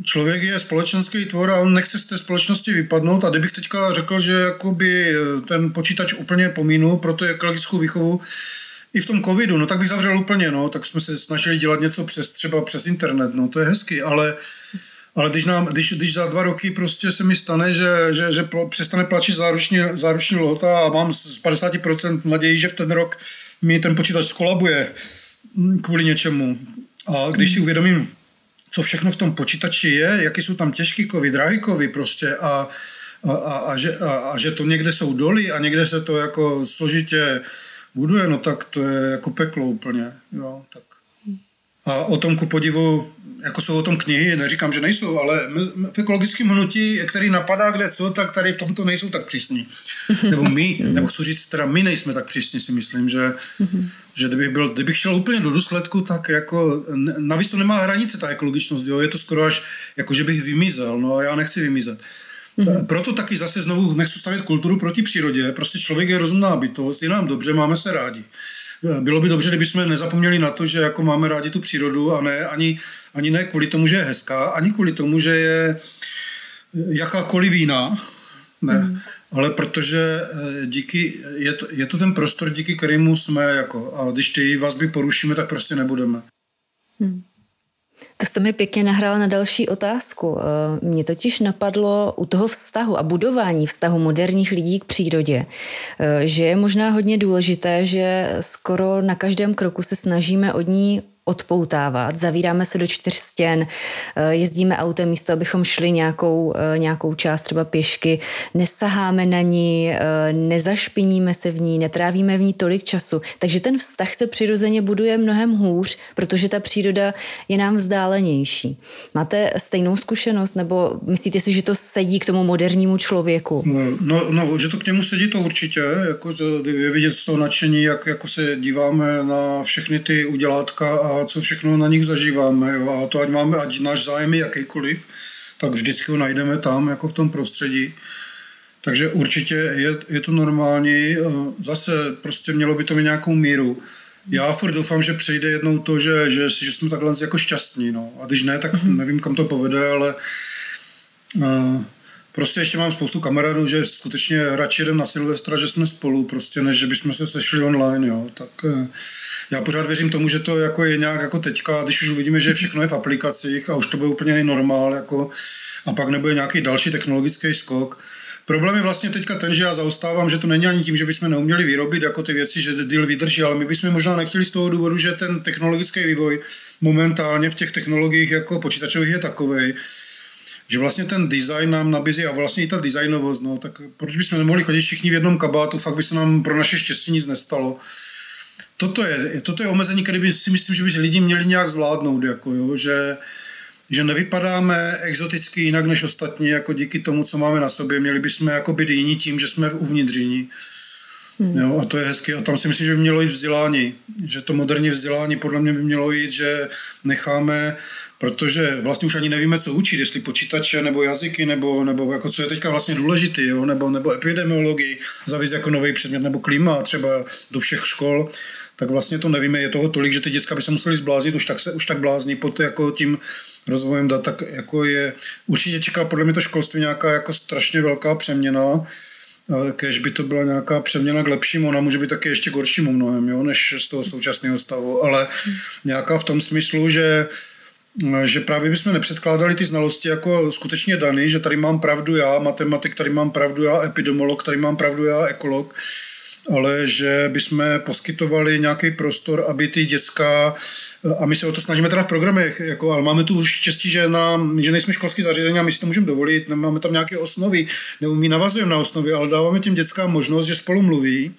člověk je společenský tvor a on nechce z té společnosti vypadnout a kdybych teďka řekl, že jakoby eh, ten počítač úplně pomínu pro tu ekologickou výchovu, i v tom covidu, no tak bych zavřel úplně, no, tak jsme se snažili dělat něco přes třeba přes internet, no to je hezky, ale ale když, nám, když, když za dva roky prostě se mi stane, že, že, že přestane plačit záruční, záruční lhota a mám z 50% naději, že v ten rok mi ten počítač skolabuje mm, kvůli něčemu. A když si uvědomím, co všechno v tom počítači je, jaký jsou tam těžký kovy, drahý kovy prostě a, a, a, a, že, a, a že to někde jsou doly a někde se to jako složitě buduje, no tak to je jako peklo úplně. Jo, tak. A o tom ku podivu jako jsou o tom knihy, neříkám, že nejsou, ale v ekologickém hnutí, který napadá kde co, tak tady v tomto nejsou tak přísní. Nebo my, nebo chci říct, teda my nejsme tak přísní, si myslím, že, že kdybych, byl, kdybych šel úplně do důsledku, tak jako, navíc to nemá hranice ta ekologičnost, jo, je to skoro až, jako že bych vymizel, no a já nechci vymizet. Mm-hmm. Proto taky zase znovu nechci stavět kulturu proti přírodě. Prostě člověk je rozumná bytost, je nám dobře, máme se rádi. Bylo by dobře, kdybychom nezapomněli na to, že jako máme rádi tu přírodu a ne ani, ani ne kvůli tomu, že je hezká, ani kvůli tomu, že je jakákoliv vína, ne, mm. ale protože eh, díky, je to, je to ten prostor, díky kterému jsme jako, a když ty vazby porušíme, tak prostě nebudeme. Mm. To jste mi pěkně nahrála na další otázku. Eh, mě totiž napadlo u toho vztahu a budování vztahu moderních lidí k přírodě, eh, že je možná hodně důležité, že skoro na každém kroku se snažíme od ní odpoutávat, zavíráme se do čtyř stěn, eh, jezdíme autem místo, abychom šli nějakou, eh, nějakou část třeba pěšky, nesaháme na ní, eh, nezašpiníme se v ní, netrávíme v ní tolik času. Takže ten vztah se přirozeně buduje mnohem hůř, protože ta příroda je nám vzdálenější. Máte stejnou zkušenost nebo myslíte si, že to sedí k tomu modernímu člověku? No, no že to k němu sedí to určitě, jako je vidět z toho nadšení, jak jako se díváme na všechny ty udělátka a co všechno na nich zažíváme. Jo? A to ať máme, ať náš zájem je jakýkoliv, tak vždycky ho najdeme tam, jako v tom prostředí. Takže určitě je, je to normální. Zase prostě mělo by to mít nějakou míru. Já furt doufám, že přejde jednou to, že, že, že jsme takhle jako šťastní. No. A když ne, tak mm-hmm. nevím, kam to povede, ale uh, prostě ještě mám spoustu kamarádů, že skutečně radši jdem na Silvestra, že jsme spolu, prostě, než že bychom se sešli online. Jo. Tak uh, já pořád věřím tomu, že to jako je nějak jako teďka, když už uvidíme, že všechno je v aplikacích a už to bude úplně normál, jako, a pak nebude nějaký další technologický skok. Problém je vlastně teďka ten, že já zaostávám, že to není ani tím, že bychom neuměli vyrobit jako ty věci, že deal vydrží, ale my bychom možná nechtěli z toho důvodu, že ten technologický vývoj momentálně v těch technologiích jako počítačových je takový, že vlastně ten design nám nabízí a vlastně i ta designovost, no, tak proč bychom nemohli chodit všichni v jednom kabátu, fakt by se nám pro naše štěstí nic nestalo toto je, toto je omezení, které by si myslím, že by lidi měli nějak zvládnout, jako jo, že, že nevypadáme exoticky jinak než ostatní, jako díky tomu, co máme na sobě. Měli bychom jako být jiní tím, že jsme uvnitř jiní. Hmm. Jo, a to je hezky. A tam si myslím, že by mělo jít vzdělání. Že to moderní vzdělání podle mě by mělo jít, že necháme, protože vlastně už ani nevíme, co učit, jestli počítače nebo jazyky, nebo, nebo jako co je teďka vlastně důležitý, jo, nebo, nebo epidemiologii, zavést jako nový předmět, nebo klima třeba do všech škol tak vlastně to nevíme, je toho tolik, že ty děcka by se museli zbláznit, už tak se už tak blázní pod jako tím rozvojem dat, tak jako je, určitě čeká podle mě to školství nějaká jako strašně velká přeměna, kež by to byla nějaká přeměna k lepšímu, ona může být taky ještě k horšímu mnohem, jo, než z toho současného stavu, ale nějaká v tom smyslu, že že právě bychom nepředkládali ty znalosti jako skutečně daný, že tady mám pravdu já, matematik, tady mám pravdu já, epidemiolog, tady mám pravdu já, ekolog, ale že bychom poskytovali nějaký prostor, aby ty děcka a my se o to snažíme teda v programech, jako, ale máme tu už štěstí, že, na, že nejsme školský zařízení a my si to můžeme dovolit, nemáme tam nějaké osnovy, nebo my navazujeme na osnovy, ale dáváme těm dětskám možnost, že spolu mluví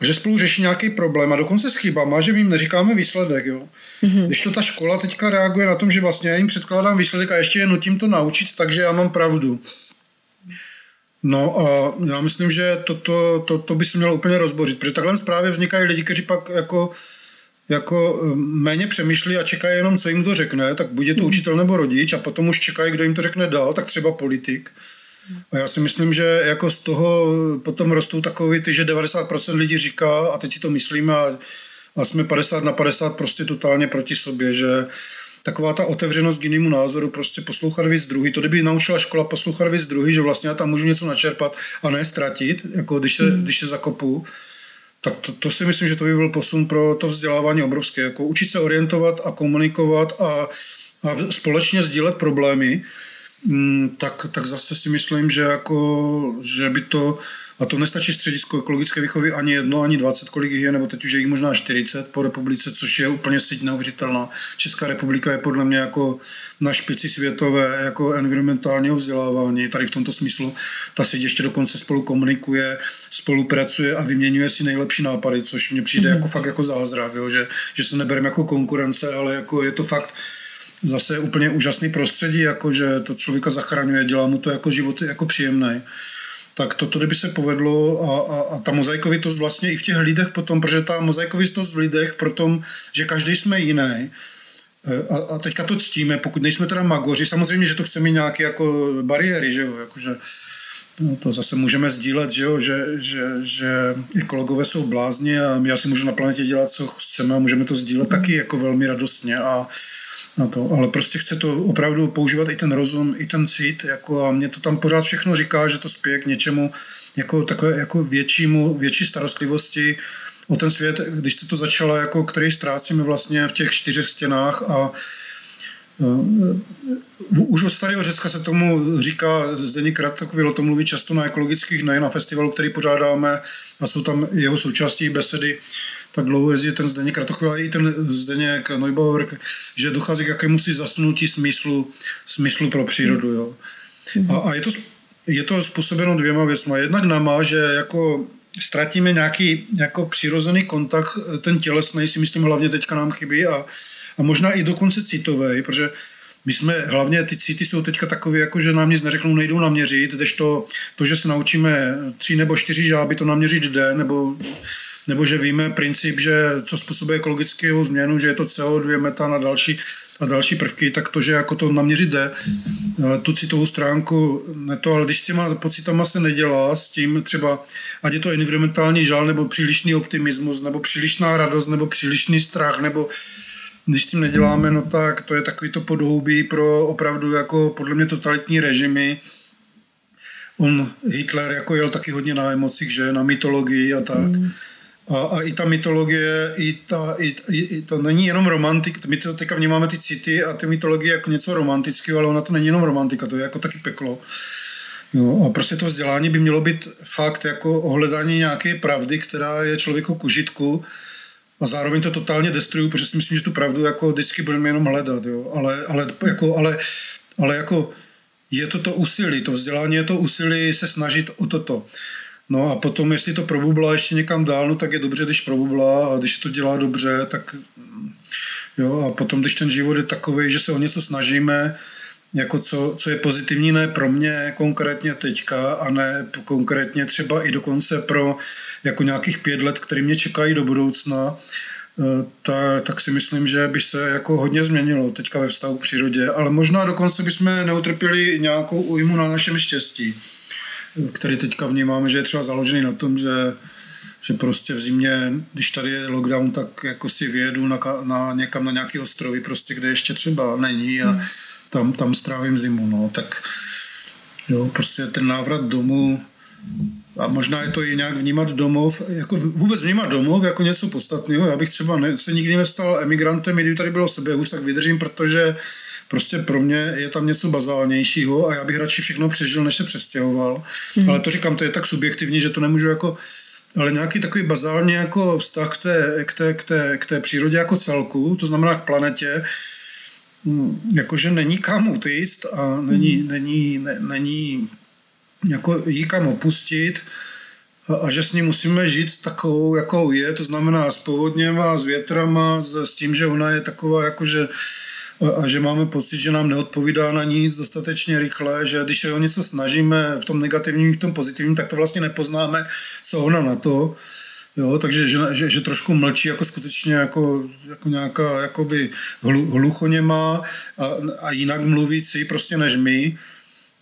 a že spolu řeší nějaký problém a dokonce s chybama, že my jim neříkáme výsledek. Jo. Mm-hmm. Když to ta škola teďka reaguje na tom, že vlastně já jim předkládám výsledek a ještě je nutím to naučit, takže já mám pravdu. No a já myslím, že to, to, to, to by se mělo úplně rozbořit, protože takhle právě vznikají lidi, kteří pak jako, jako um, méně přemýšlí a čekají jenom, co jim to řekne, tak buď je to hmm. učitel nebo rodič a potom už čekají, kdo jim to řekne dál, tak třeba politik. A já si myslím, že jako z toho potom rostou takový ty, že 90% lidí říká, a teď si to myslíme a, a jsme 50 na 50 prostě totálně proti sobě, že taková ta otevřenost k jinému názoru, prostě poslouchat víc druhý. To kdyby naučila škola poslouchat víc druhý, že vlastně já tam můžu něco načerpat a ne ztratit, jako když se, hmm. když se zakopu, tak to, to, si myslím, že to by byl posun pro to vzdělávání obrovské. Jako učit se orientovat a komunikovat a, a společně sdílet problémy, mm, tak, tak zase si myslím, že, jako, že by to a to nestačí středisko ekologické výchovy ani jedno, ani 20, kolik jich je, nebo teď už je jich možná 40 po republice, což je úplně síť neuvěřitelná. Česká republika je podle mě jako na špici světové jako environmentálního vzdělávání. Tady v tomto smyslu ta síť ještě dokonce spolu komunikuje, spolupracuje a vyměňuje si nejlepší nápady, což mně přijde mm-hmm. jako fakt jako zázrak, jo? Že, že se nebereme jako konkurence, ale jako je to fakt zase úplně úžasný prostředí, jako že to člověka zachraňuje, dělá mu to jako život jako příjemný tak toto kdyby se povedlo a, a, a ta mozaikovitost vlastně i v těch lidech potom, protože ta mozaikovitost v lidech tom, že každý jsme jiný, e, a, a teďka to ctíme, pokud nejsme teda magoři, samozřejmě, že to chceme nějaké jako bariéry, že jo, jakože no, to zase můžeme sdílet, že, jo, že, že, že ekologové jsou blázni a já si můžu na planetě dělat, co chceme a můžeme to sdílet taky jako velmi radostně a, na to, ale prostě chce to opravdu používat i ten rozum, i ten cit, jako a mě to tam pořád všechno říká, že to spěje k něčemu jako takové jako většímu, větší starostlivosti o ten svět, když jste to začala, jako který ztrácíme vlastně v těch čtyřech stěnách a Uh, už od starého Řecka se tomu říká, Zdeněk Kratochvil o tom mluví často na ekologických, nejen na festivalu, který pořádáme a jsou tam jeho součástí besedy, tak dlouho jezdí ten Zdeněk Ratochvil a i ten Zdeněk Neubauer, že dochází k jakému si zasunutí smyslu, smyslu pro přírodu. Jo. A, a je, to, je to způsobeno dvěma věcmi. Jednak náma, že jako ztratíme nějaký jako přirozený kontakt, ten tělesný si myslím hlavně teďka nám chybí a, a možná i dokonce citový, protože my jsme, hlavně ty city jsou teďka takové, jako že nám nic neřeknou, nejdou naměřit, když to, to, že se naučíme tři nebo čtyři žáby, to naměřit jde, nebo, nebo že víme princip, že co způsobuje ekologickou změnu, že je to CO2, metan a další, a další prvky, tak to, že jako to naměřit jde, tu citovou stránku, ne to, ale když s těma pocitama se nedělá, s tím třeba, ať je to environmentální žal, nebo přílišný optimismus, nebo přílišná radost, nebo přílišný strach, nebo když tím neděláme, no tak to je takový to podhoubí pro opravdu jako podle mě totalitní režimy. On, Hitler, jako jel taky hodně na emocích, že na mytologii a tak. Mm. A, a i ta mytologie, i, ta, i, i, i to není jenom romantik, my to teďka vnímáme ty city a ty mytologie jako něco romantického, ale ona to není jenom romantika, to je jako taky peklo. Jo, a prostě to vzdělání by mělo být fakt jako ohledání nějaké pravdy, která je člověku k užitku a zároveň to totálně destruju, protože si myslím, že tu pravdu jako vždycky budeme jenom hledat, jo. Ale, ale, jako, ale, ale jako je to to úsilí, to vzdělání je to úsilí se snažit o toto. No a potom, jestli to probublá ještě někam dál, no tak je dobře, když probublá a když to dělá dobře, tak jo, a potom, když ten život je takový, že se o něco snažíme, jako co, co je pozitivní ne pro mě konkrétně teďka a ne konkrétně třeba i dokonce pro jako nějakých pět let, které mě čekají do budoucna, eh, tak, tak si myslím, že by se jako hodně změnilo teďka ve vztahu k přírodě, ale možná dokonce bychom neutrpěli nějakou újmu na našem štěstí, který teďka vnímáme, že je třeba založený na tom, že že prostě v zimě, když tady je lockdown, tak jako si vyjedu na, na někam na nějaký ostrovy, prostě, kde ještě třeba není a, hmm tam, tam strávím zimu, no, tak jo, prostě ten návrat domů a možná je to i nějak vnímat domov, jako vůbec vnímat domov jako něco podstatného. Já bych třeba ne, se nikdy nestal emigrantem, kdyby tady bylo sebe už, tak vydržím, protože prostě pro mě je tam něco bazálnějšího a já bych radši všechno přežil, než se přestěhoval. Mm. Ale to říkám, to je tak subjektivní, že to nemůžu jako ale nějaký takový bazální jako vztah k té, k, té, k, té, k té přírodě jako celku, to znamená k planetě, Hmm, jakože není kam utíct a není, hmm. není, ne, není jako jí kam opustit a, a že s ní musíme žít takovou, jakou je, to znamená s povodněma, s větrama, s, s tím, že ona je taková jakože a, že máme pocit, že nám neodpovídá na nic dostatečně rychle, že když se o něco snažíme v tom negativním, v tom pozitivním, tak to vlastně nepoznáme, co ona na to. Jo, takže že, že, že trošku mlčí jako skutečně jako, jako nějaká jakoby hlu, hluchoněma a, a jinak mluvící prostě než my.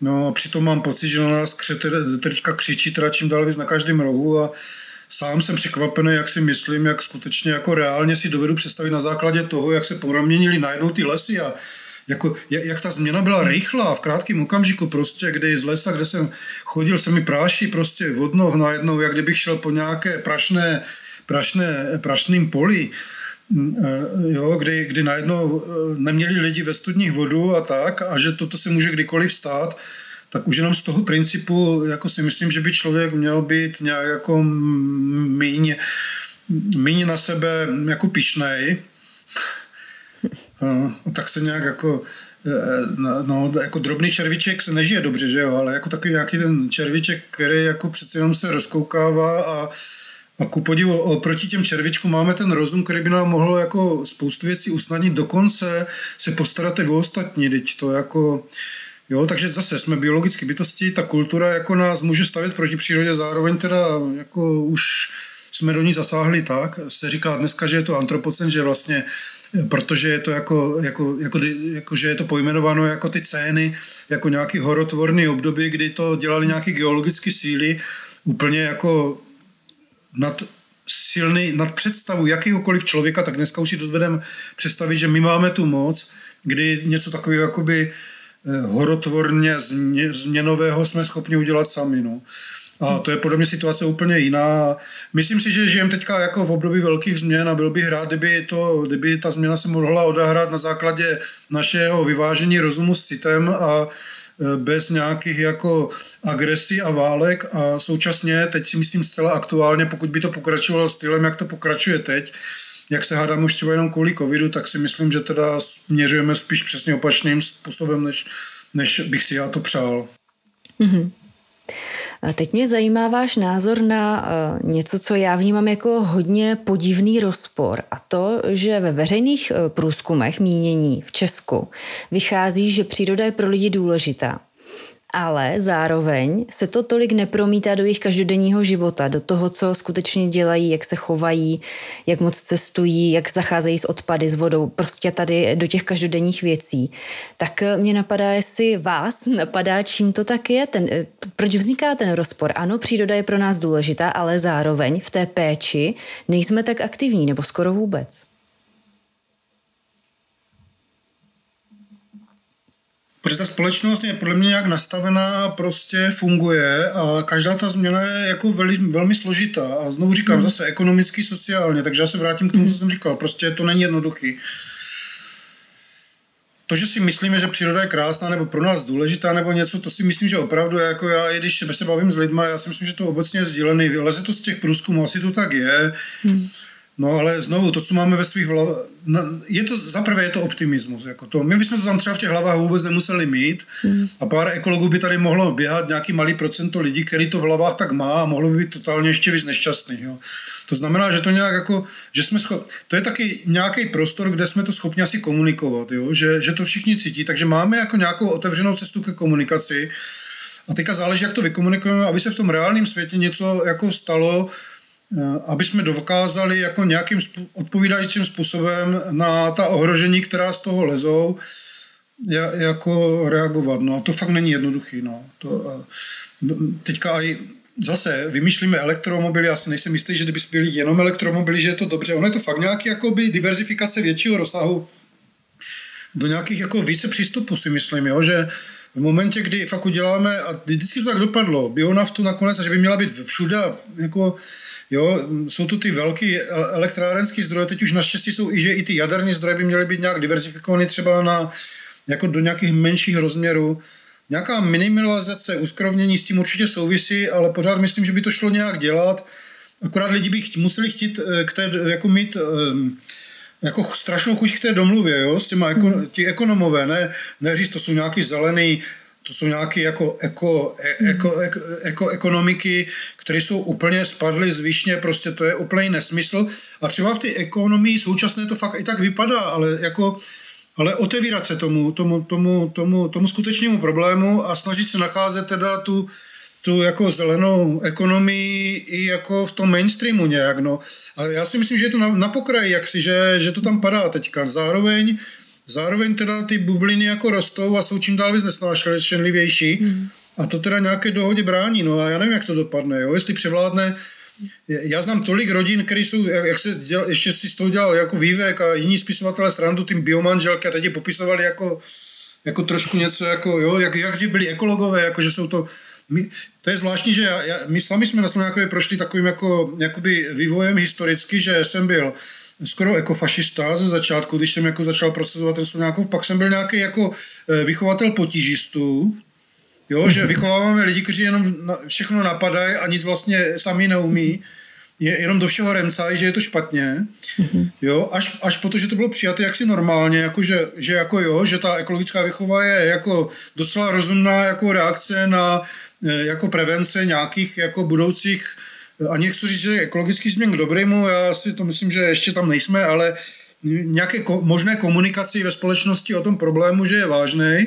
No a přitom mám pocit, že na nás křete, teďka křičí teda čím dál víc na každém rohu a sám jsem překvapený, jak si myslím, jak skutečně jako reálně si dovedu představit na základě toho, jak se proměnili najednou ty lesy a jako, jak ta změna byla rychlá v krátkém okamžiku prostě, kdy z lesa, kde jsem chodil, se mi práší prostě od noh najednou, jak kdybych šel po nějaké prašné, prašné, prašným poli, mm, eh, jo, kdy, kdy najednou eh, neměli lidi ve studních vodu a tak a že toto se může kdykoliv stát, tak už jenom z toho principu jako si myslím, že by člověk měl být nějak jako míň, míň na sebe jako pišnej, a tak se nějak jako eh, no, jako drobný červiček se nežije dobře, že jo, ale jako takový nějaký ten červiček, který jako přece jenom se rozkoukává a, a ku podivu oproti těm červičkům máme ten rozum, který by nám mohl jako spoustu věcí usnadnit, dokonce se postarat i o ostatní, teď to jako Jo, takže zase jsme biologické bytosti, ta kultura jako nás může stavět proti přírodě, zároveň teda jako už jsme do ní zasáhli tak, se říká dneska, že je to antropocen, že vlastně protože je to jako, jako, jako, jako, že je to pojmenováno jako ty cény, jako nějaký horotvorný období, kdy to dělali nějaký geologické síly, úplně jako nad silný, nad představu jakýhokoliv člověka, tak dneska už si dovedeme představit, že my máme tu moc, kdy něco takového jakoby horotvorně změnového jsme schopni udělat sami. No. A to je podle mě situace úplně jiná. Myslím si, že žijeme teďka jako v období velkých změn a byl bych rád, kdyby, to, kdyby ta změna se mohla odehrát na základě našeho vyvážení rozumu s citem a, bez nějakých jako agresí a válek a současně, teď si myslím zcela aktuálně, pokud by to pokračovalo stylem, jak to pokračuje teď, jak se hádám už třeba jenom kvůli covidu, tak si myslím, že teda směřujeme spíš přesně opačným způsobem, než, než bych si já to přál. Mm-hmm. Teď mě zajímá váš názor na eh, něco, co já vnímám jako hodně podivný rozpor a to, že ve veřejných eh, průzkumech mínění v Česku vychází, že příroda je pro lidi důležitá ale zároveň se to tolik nepromítá do jejich každodenního života, do toho, co skutečně dělají, jak se chovají, jak moc cestují, jak zacházejí s odpady, s vodou, prostě tady do těch každodenních věcí. Tak mě napadá, jestli vás napadá, čím to tak je, ten, proč vzniká ten rozpor. Ano, příroda je pro nás důležitá, ale zároveň v té péči nejsme tak aktivní, nebo skoro vůbec. Protože ta společnost je podle mě nějak nastavená, prostě funguje a každá ta změna je jako veli, velmi složitá. A znovu říkám, hmm. zase ekonomicky, sociálně, takže já se vrátím k tomu, co jsem říkal. Prostě to není jednoduchý. To, že si myslíme, že příroda je krásná nebo pro nás důležitá nebo něco, to si myslím, že opravdu je jako já, i když se bavím s lidmi, já si myslím, že to obecně je sdílený. Leze to z těch průzkumů, asi to tak je. Hmm. No ale znovu, to, co máme ve svých hlavách, je to, zaprvé je to optimismus. Jako to. My bychom to tam třeba v těch hlavách vůbec nemuseli mít mm. a pár ekologů by tady mohlo běhat nějaký malý procento lidí, který to v hlavách tak má a mohlo by být totálně ještě víc nešťastný. Jo. To znamená, že to nějak jako, že jsme schop... to je taky nějaký prostor, kde jsme to schopni asi komunikovat, jo? Že, že to všichni cítí, takže máme jako nějakou otevřenou cestu ke komunikaci a teďka záleží, jak to vykomunikujeme, aby se v tom reálném světě něco jako stalo, aby jsme dokázali jako nějakým odpovídajícím způsobem na ta ohrožení, která z toho lezou, jako reagovat. No a to fakt není jednoduchý. No. To, eh, teďka aj zase vymýšlíme elektromobily, já si nejsem jistý, že kdyby byly jenom elektromobily, že je to dobře. Ono je to fakt nějaký jakoby diverzifikace většího rozsahu do nějakých jako více přístupů si myslím, jo, že v momentě, kdy fakt uděláme, a vždycky to tak dopadlo, bionaftu nakonec, že by měla být všude, jako Jo, jsou tu ty velké elektrárenské zdroje, teď už naštěstí jsou i, že i ty jaderní zdroje by měly být nějak diversifikované třeba na, jako do nějakých menších rozměrů. Nějaká minimalizace, uskrovnění s tím určitě souvisí, ale pořád myslím, že by to šlo nějak dělat. Akorát lidi by chtít, museli chtít eh, k té, jako mít ehm, jako strašnou chuť k té domluvě, jo, s těma, jako, ti ekonomové, ne, ne říct, to jsou nějaký zelený to jsou nějaké jako eko, e, eko, eko, eko, ekonomiky, které jsou úplně spadly z výšně, prostě to je úplný nesmysl. A třeba v té ekonomii současné to fakt i tak vypadá, ale jako ale otevírat se tomu, tomu, tomu, tomu, tomu skutečnému problému a snažit se nacházet teda tu, tu jako zelenou ekonomii i jako v tom mainstreamu nějak, no. A já si myslím, že je to na, na pokraji jaksi, že, že to tam padá teďka. Zároveň Zároveň teda ty bubliny jako rostou a jsou čím dál víc nesnášenlivější. Mm. A to teda nějaké dohodě brání. No a já nevím, jak to dopadne. Jo? Jestli převládne já znám tolik rodin, které jsou, jak se děl, ještě si z toho dělal jako vývek a jiní spisovatelé srandu tím biomanželky a teď je popisovali jako, jako trošku něco, jako, jo, jak, jak byli ekologové, jako že jsou to my, to je zvláštní, že já, já, my sami jsme na Slovákově prošli takovým jako, jakoby vývojem historicky, že jsem byl skoro jako fašista ze začátku, když jsem jako začal prosazovat ten Slovákov, pak jsem byl nějaký jako eh, vychovatel potížistů, jo, že vychováváme lidi, kteří jenom všechno napadají a nic vlastně sami neumí, je jenom do všeho remcají, že je to špatně, jo, až, až protože to bylo přijaté jaksi normálně, jako že, že jako jo, že ta ekologická výchova je jako docela rozumná jako reakce na eh, jako prevence nějakých jako budoucích ani nechci říct, že ekologický změn k dobrému, já si to myslím, že ještě tam nejsme, ale nějaké ko- možné komunikaci ve společnosti o tom problému, že je vážný,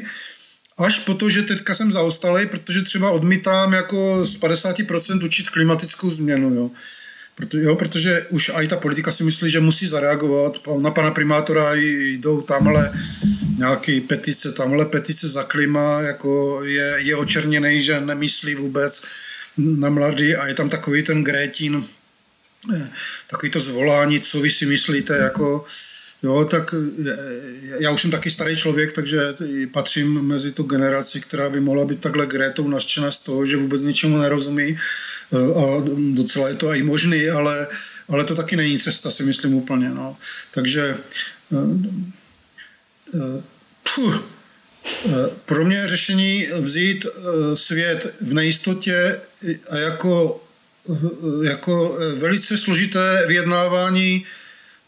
až po to, že teďka jsem zaostalý, protože třeba odmítám jako z 50% učit klimatickou změnu, jo. Proto, jo, protože už i ta politika si myslí, že musí zareagovat. Na pana primátora jdou tamhle nějaký petice, tamhle petice za klima, jako je, je očerněný, že nemyslí vůbec na mladý a je tam takový ten Grétin, eh, takový to zvolání, co vy si myslíte, jako Jo, tak eh, já už jsem taky starý člověk, takže patřím mezi tu generaci, která by mohla být takhle Grétou naštěna z toho, že vůbec ničemu nerozumí eh, a docela je to i možný, ale, ale to taky není cesta, si myslím úplně. No. Takže puh, Pro mě řešení vzít svět v nejistotě a jako, jako velice složité vyjednávání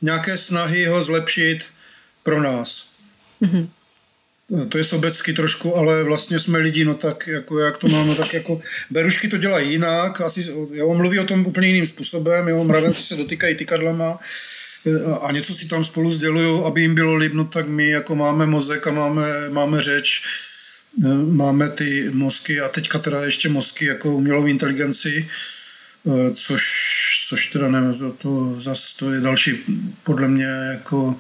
nějaké snahy ho zlepšit pro nás. Mm-hmm. To je sobecky trošku, ale vlastně jsme lidi, no tak jako jak to máme, tak jako berušky to dělají jinak, asi, jo, mluví o tom úplně jiným způsobem, jo, mravenci se dotýkají tykadlama a něco si tam spolu sdělují, aby jim bylo líbno, tak my jako máme mozek a máme, máme řeč, máme ty mozky a teďka teda ještě mozky jako umělou inteligenci, což, což teda nevím, to, to zase to je další podle mě jako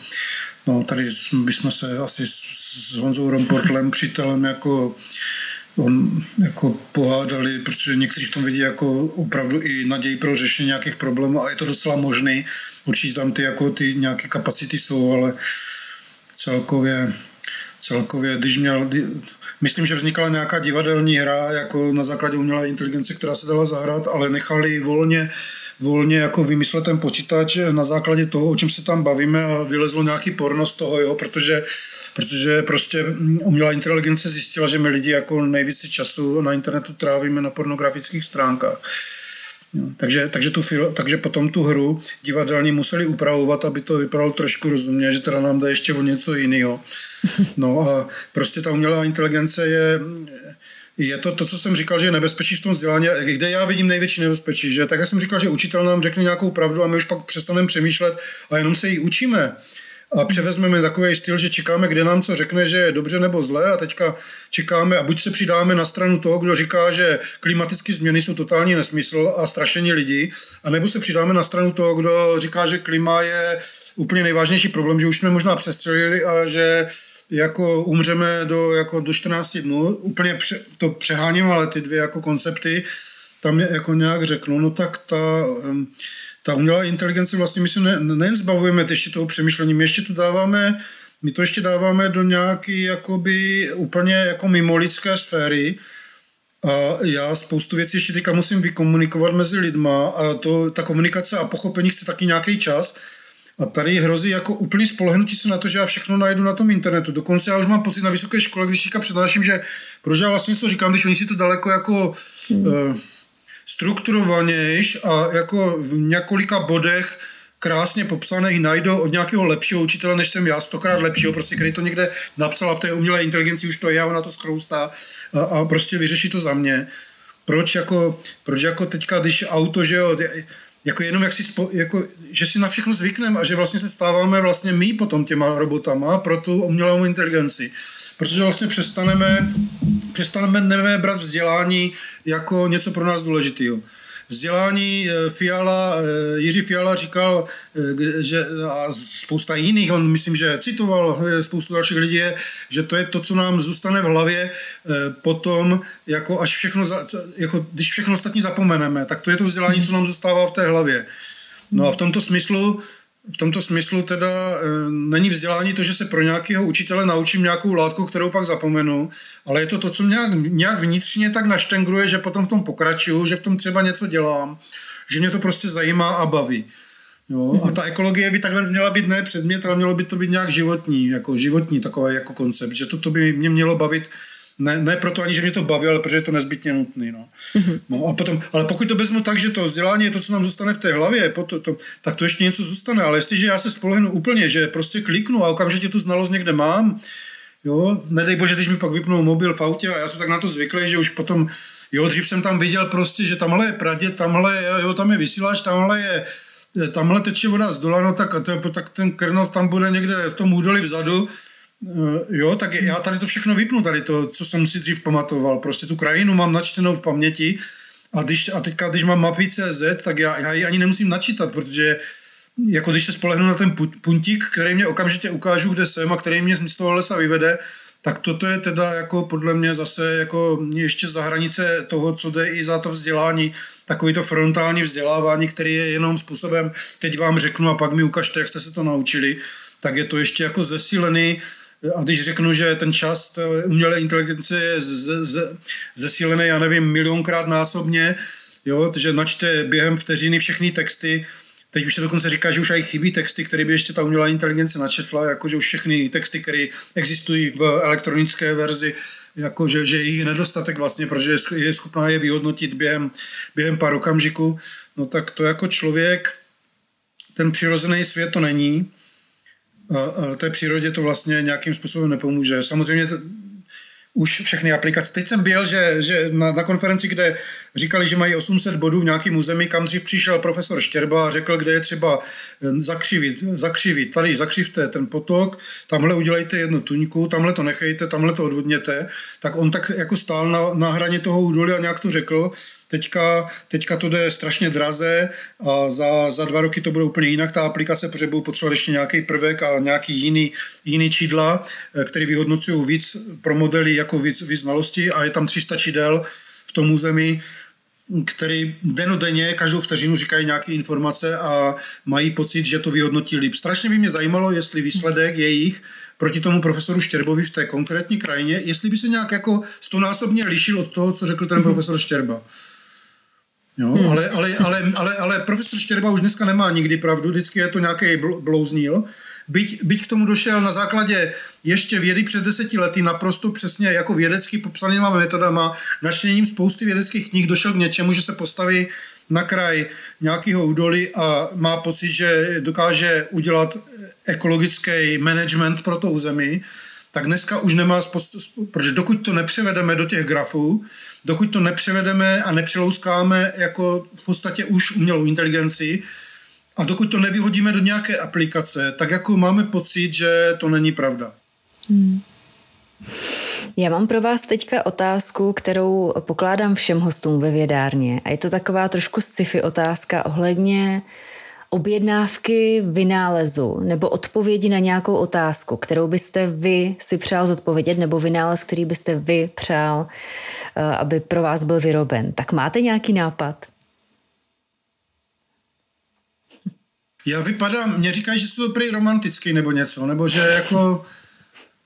No, tady bychom se asi s Honzou Romportlem, přítelem, jako on jako pohádali, protože někteří v tom vidí jako opravdu i naději pro řešení nějakých problémů a je to docela možný. Určitě tam ty, jako ty nějaké kapacity jsou, ale celkově, celkově, když měl, myslím, že vznikla nějaká divadelní hra jako na základě umělé inteligence, která se dala zahrát, ale nechali volně volně jako vymyslet ten počítač na základě toho, o čem se tam bavíme a vylezlo nějaký porno z toho, jo, protože protože prostě umělá inteligence zjistila, že my lidi jako nejvíce času na internetu trávíme na pornografických stránkách. Jo, takže, takže, tu, takže potom tu hru divadelní museli upravovat, aby to vypadalo trošku rozumně, že teda nám dá ještě o něco jiného. No a prostě ta umělá inteligence je, je to to, co jsem říkal, že je nebezpečí v tom vzdělání, kde já vidím největší nebezpečí, že tak jsem říkal, že učitel nám řekne nějakou pravdu a my už pak přestaneme přemýšlet a jenom se jí učíme. A převezmeme takový styl, že čekáme, kde nám co řekne, že je dobře nebo zlé a teďka čekáme a buď se přidáme na stranu toho, kdo říká, že klimatické změny jsou totální nesmysl a strašení lidí, a nebo se přidáme na stranu toho, kdo říká, že klima je úplně nejvážnější problém, že už jsme možná přestřelili a že jako umřeme do, jako do 14 dnů, úplně pře, to přeháním, ale ty dvě jako koncepty tam je jako nějak řeknu, no tak ta, ta umělá inteligence vlastně my se ne, nejen zbavujeme ještě toho přemýšlení, my ještě to dáváme, my to ještě dáváme do nějaký jakoby úplně jako mimo lidské sféry, a já spoustu věcí ještě teďka musím vykomunikovat mezi lidma a to, ta komunikace a pochopení chce taky nějaký čas. A tady hrozí jako úplný spolehnutí se na to, že já všechno najdu na tom internetu. Dokonce já už mám pocit na vysoké škole, když teďka přednáším, že proč já vlastně to říkám, když oni si to daleko jako hmm. uh, strukturovanějš a jako v několika bodech krásně popsaných najdou od nějakého lepšího učitele, než jsem já, stokrát lepšího, prostě, který to někde napsal a v té umělé inteligenci už to je, ona to skroustá a, a prostě vyřeší to za mě. Proč jako, proč jako teďka, když auto, že jo, jako jenom jak si, spo, jako, že si na všechno zvykneme a že vlastně se stáváme vlastně my potom těma robotama pro tu umělou inteligenci. Protože vlastně přestaneme, přestaneme brát vzdělání jako něco pro nás důležitého vzdělání eh, Fiala, eh, Jiří Fiala říkal, eh, že a spousta jiných, on myslím, že citoval spoustu dalších lidí, že to je to, co nám zůstane v hlavě potom, jako až všechno, jako když všechno ostatní zapomeneme, tak to je to vzdělání, co nám zůstává v té hlavě. No a v tomto smyslu v tomto smyslu teda e, není vzdělání to, že se pro nějakého učitele naučím nějakou látku, kterou pak zapomenu, ale je to to, co nějak, nějak vnitřně tak naštengruje, že potom v tom pokračuju, že v tom třeba něco dělám, že mě to prostě zajímá a baví. Jo? A ta ekologie by takhle měla být ne předmět, ale mělo by to být nějak životní, jako životní takový jako koncept, že to, to by mě mělo bavit ne, ne proto ani, že mě to baví, ale protože je to nezbytně nutné. No. Mm-hmm. no a potom, ale pokud to vezmu tak, že to vzdělání je to, co nám zůstane v té hlavě, to, to, tak to ještě něco zůstane. Ale jestliže já se spolehnu úplně, že prostě kliknu a okamžitě tu znalost někde mám, jo, nedej bože, když mi pak vypnou mobil v autě a já jsem tak na to zvyklý, že už potom, jo, dřív jsem tam viděl prostě, že tamhle je pradě, tamhle jo, tam je vysílač, tamhle je tamhle teče voda z dola, no tak, to, tak ten krnov tam bude někde v tom údolí vzadu, jo, tak já tady to všechno vypnu, tady to, co jsem si dřív pamatoval. Prostě tu krajinu mám načtenou v paměti a, když, a teďka, když mám mapy CZ, tak já, já ji ani nemusím načítat, protože jako když se spolehnu na ten puntík, který mě okamžitě ukážu, kde jsem a který mě z toho lesa vyvede, tak toto je teda jako podle mě zase jako ještě za hranice toho, co jde i za to vzdělání, takový to frontální vzdělávání, který je jenom způsobem, teď vám řeknu a pak mi ukažte, jak jste se to naučili, tak je to ještě jako zesílený a když řeknu, že ten čas umělé inteligence je zesílený, já nevím, milionkrát násobně, jo, že načte během vteřiny všechny texty, Teď už se dokonce říká, že už aj chybí texty, které by ještě ta umělá inteligence načetla, jakože už všechny texty, které existují v elektronické verzi, jakože že jich nedostatek vlastně, protože je schopná je vyhodnotit během, během pár okamžiků, no tak to jako člověk, ten přirozený svět to není, té přírodě to vlastně nějakým způsobem nepomůže. Samozřejmě už všechny aplikace. Teď jsem byl, že, že na, na konferenci, kde říkali, že mají 800 bodů v nějakém území, kam dřív přišel profesor Štěrba a řekl, kde je třeba eh, zakřivit, zakřivit. Tady zakřivte ten potok, tamhle udělejte jednu tuňku, tamhle to nechejte, tamhle to odvodněte. Tak on tak jako stál na, na hraně toho údolí a nějak to řekl Teďka, teďka to jde strašně draze a za, za dva roky to bude úplně jinak ta aplikace, protože budou potřebovat ještě nějaký prvek a nějaký jiný, jiný čídla, eh, který vyhodnocují víc pro modely jako víc, víc znalostí a je tam 300 čídel v tom území, který denodenně každou vteřinu říkají nějaké informace a mají pocit, že to vyhodnotí líp. Strašně by mě zajímalo, jestli výsledek jejich proti tomu profesoru Štěrbovi v té konkrétní krajině, jestli by se nějak jako stonásobně lišil od toho, co řekl ten profesor Štěrba. Jo, hmm. ale, ale, ale, ale, ale profesor Štěrba už dneska nemá nikdy pravdu, vždycky je to nějaký blouznil. Byť, byť k tomu došel na základě ještě vědy před deseti lety naprosto přesně jako vědecky popsanýma metodama, načtením spousty vědeckých knih došel k něčemu, že se postaví na kraj nějakého údolí a má pocit, že dokáže udělat ekologický management pro to území, tak dneska už nemá, protože dokud to nepřevedeme do těch grafů, dokud to nepřevedeme a nepřelouskáme jako v podstatě už umělou inteligenci a dokud to nevyhodíme do nějaké aplikace, tak jako máme pocit, že to není pravda. Hmm. Já mám pro vás teďka otázku, kterou pokládám všem hostům ve vědárně. A je to taková trošku sci-fi otázka ohledně objednávky vynálezu nebo odpovědi na nějakou otázku, kterou byste vy si přál zodpovědět, nebo vynález, který byste vy přál, aby pro vás byl vyroben. Tak máte nějaký nápad? Já vypadám, mě říkají, že jsou to prý romantický nebo něco, nebo že jako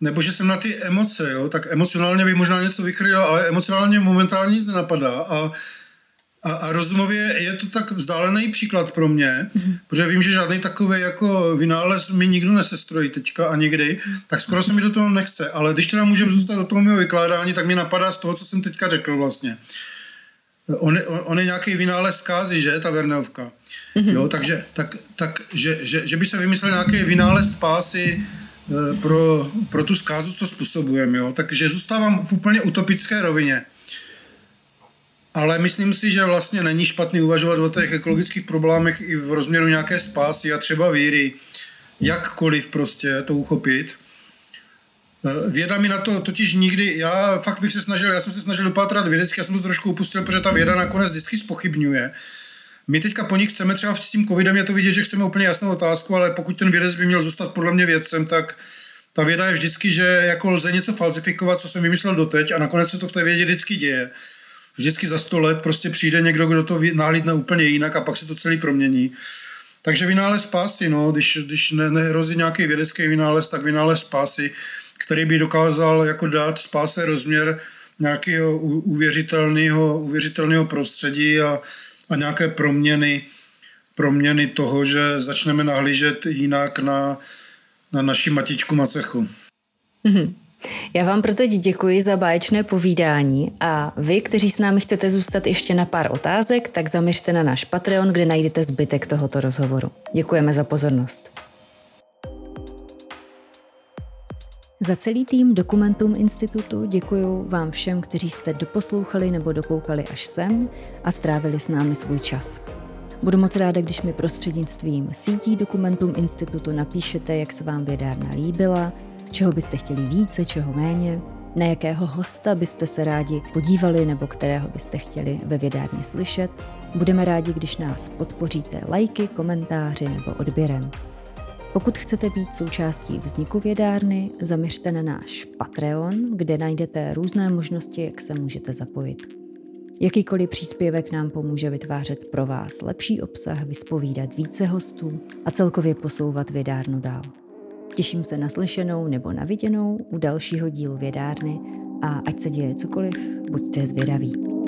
nebo že jsem na ty emoce, jo, tak emocionálně bych možná něco vychrýl, ale emocionálně momentálně nic nenapadá a a, a rozumově je to tak vzdálený příklad pro mě, mm-hmm. protože vím, že žádný takový jako vynález mi nikdo nesestrojí teďka a někdy, tak skoro se mi do toho nechce. Ale když teda můžeme zůstat do toho mého vykládání, tak mi napadá z toho, co jsem teďka řekl vlastně. On, on, on je nějaký vynález zkázy, že, ta Verneovka. Mm-hmm. Jo, takže tak, tak, že, že, že by se vymyslel nějaký vynález spásy e, pro, pro tu zkázu, co způsobujeme. Jo? Takže zůstávám v úplně utopické rovině. Ale myslím si, že vlastně není špatný uvažovat o těch ekologických problémech i v rozměru nějaké spásy a třeba víry. Jakkoliv prostě to uchopit. Eh, věda mi na to totiž nikdy, já fakt bych se snažil, já jsem se snažil dopátrat vědecky, já jsem to trošku upustil, protože ta věda nakonec vždycky spochybňuje. My teďka po nich chceme třeba s tím covidem je to vidět, že chceme úplně jasnou otázku, ale pokud ten vědec by měl zůstat podle mě vědcem, tak ta věda je vždycky, že jako lze něco falsifikovat, co jsem vymyslel doteď a nakonec se to v té vědě vždycky děje vždycky za sto let prostě přijde někdo, kdo to nálídne úplně jinak a pak se to celý promění. Takže vynález spásy, no, když, když ne, nehrozí nějaký vědecký vynález, tak vynález spásy, který by dokázal jako dát spáse rozměr nějakého uvěřitelného, uvěřitelného prostředí a, a nějaké proměny, proměny toho, že začneme nahlížet jinak na, na naši matičku macechu. Mm-hmm. Já vám pro teď děkuji za báječné povídání a vy, kteří s námi chcete zůstat ještě na pár otázek, tak zaměřte na náš Patreon, kde najdete zbytek tohoto rozhovoru. Děkujeme za pozornost. Za celý tým Dokumentum Institutu děkuji vám všem, kteří jste doposlouchali nebo dokoukali až sem a strávili s námi svůj čas. Budu moc ráda, když mi prostřednictvím sítí Dokumentum Institutu napíšete, jak se vám vědárna líbila, čeho byste chtěli více, čeho méně, na jakého hosta byste se rádi podívali nebo kterého byste chtěli ve vědárně slyšet. Budeme rádi, když nás podpoříte lajky, komentáři nebo odběrem. Pokud chcete být součástí vzniku vědárny, zaměřte na náš Patreon, kde najdete různé možnosti, jak se můžete zapojit. Jakýkoliv příspěvek nám pomůže vytvářet pro vás lepší obsah, vyspovídat více hostů a celkově posouvat vědárnu dál. Těším se na slyšenou nebo na viděnou u dalšího dílu Vědárny a ať se děje cokoliv, buďte zvědaví.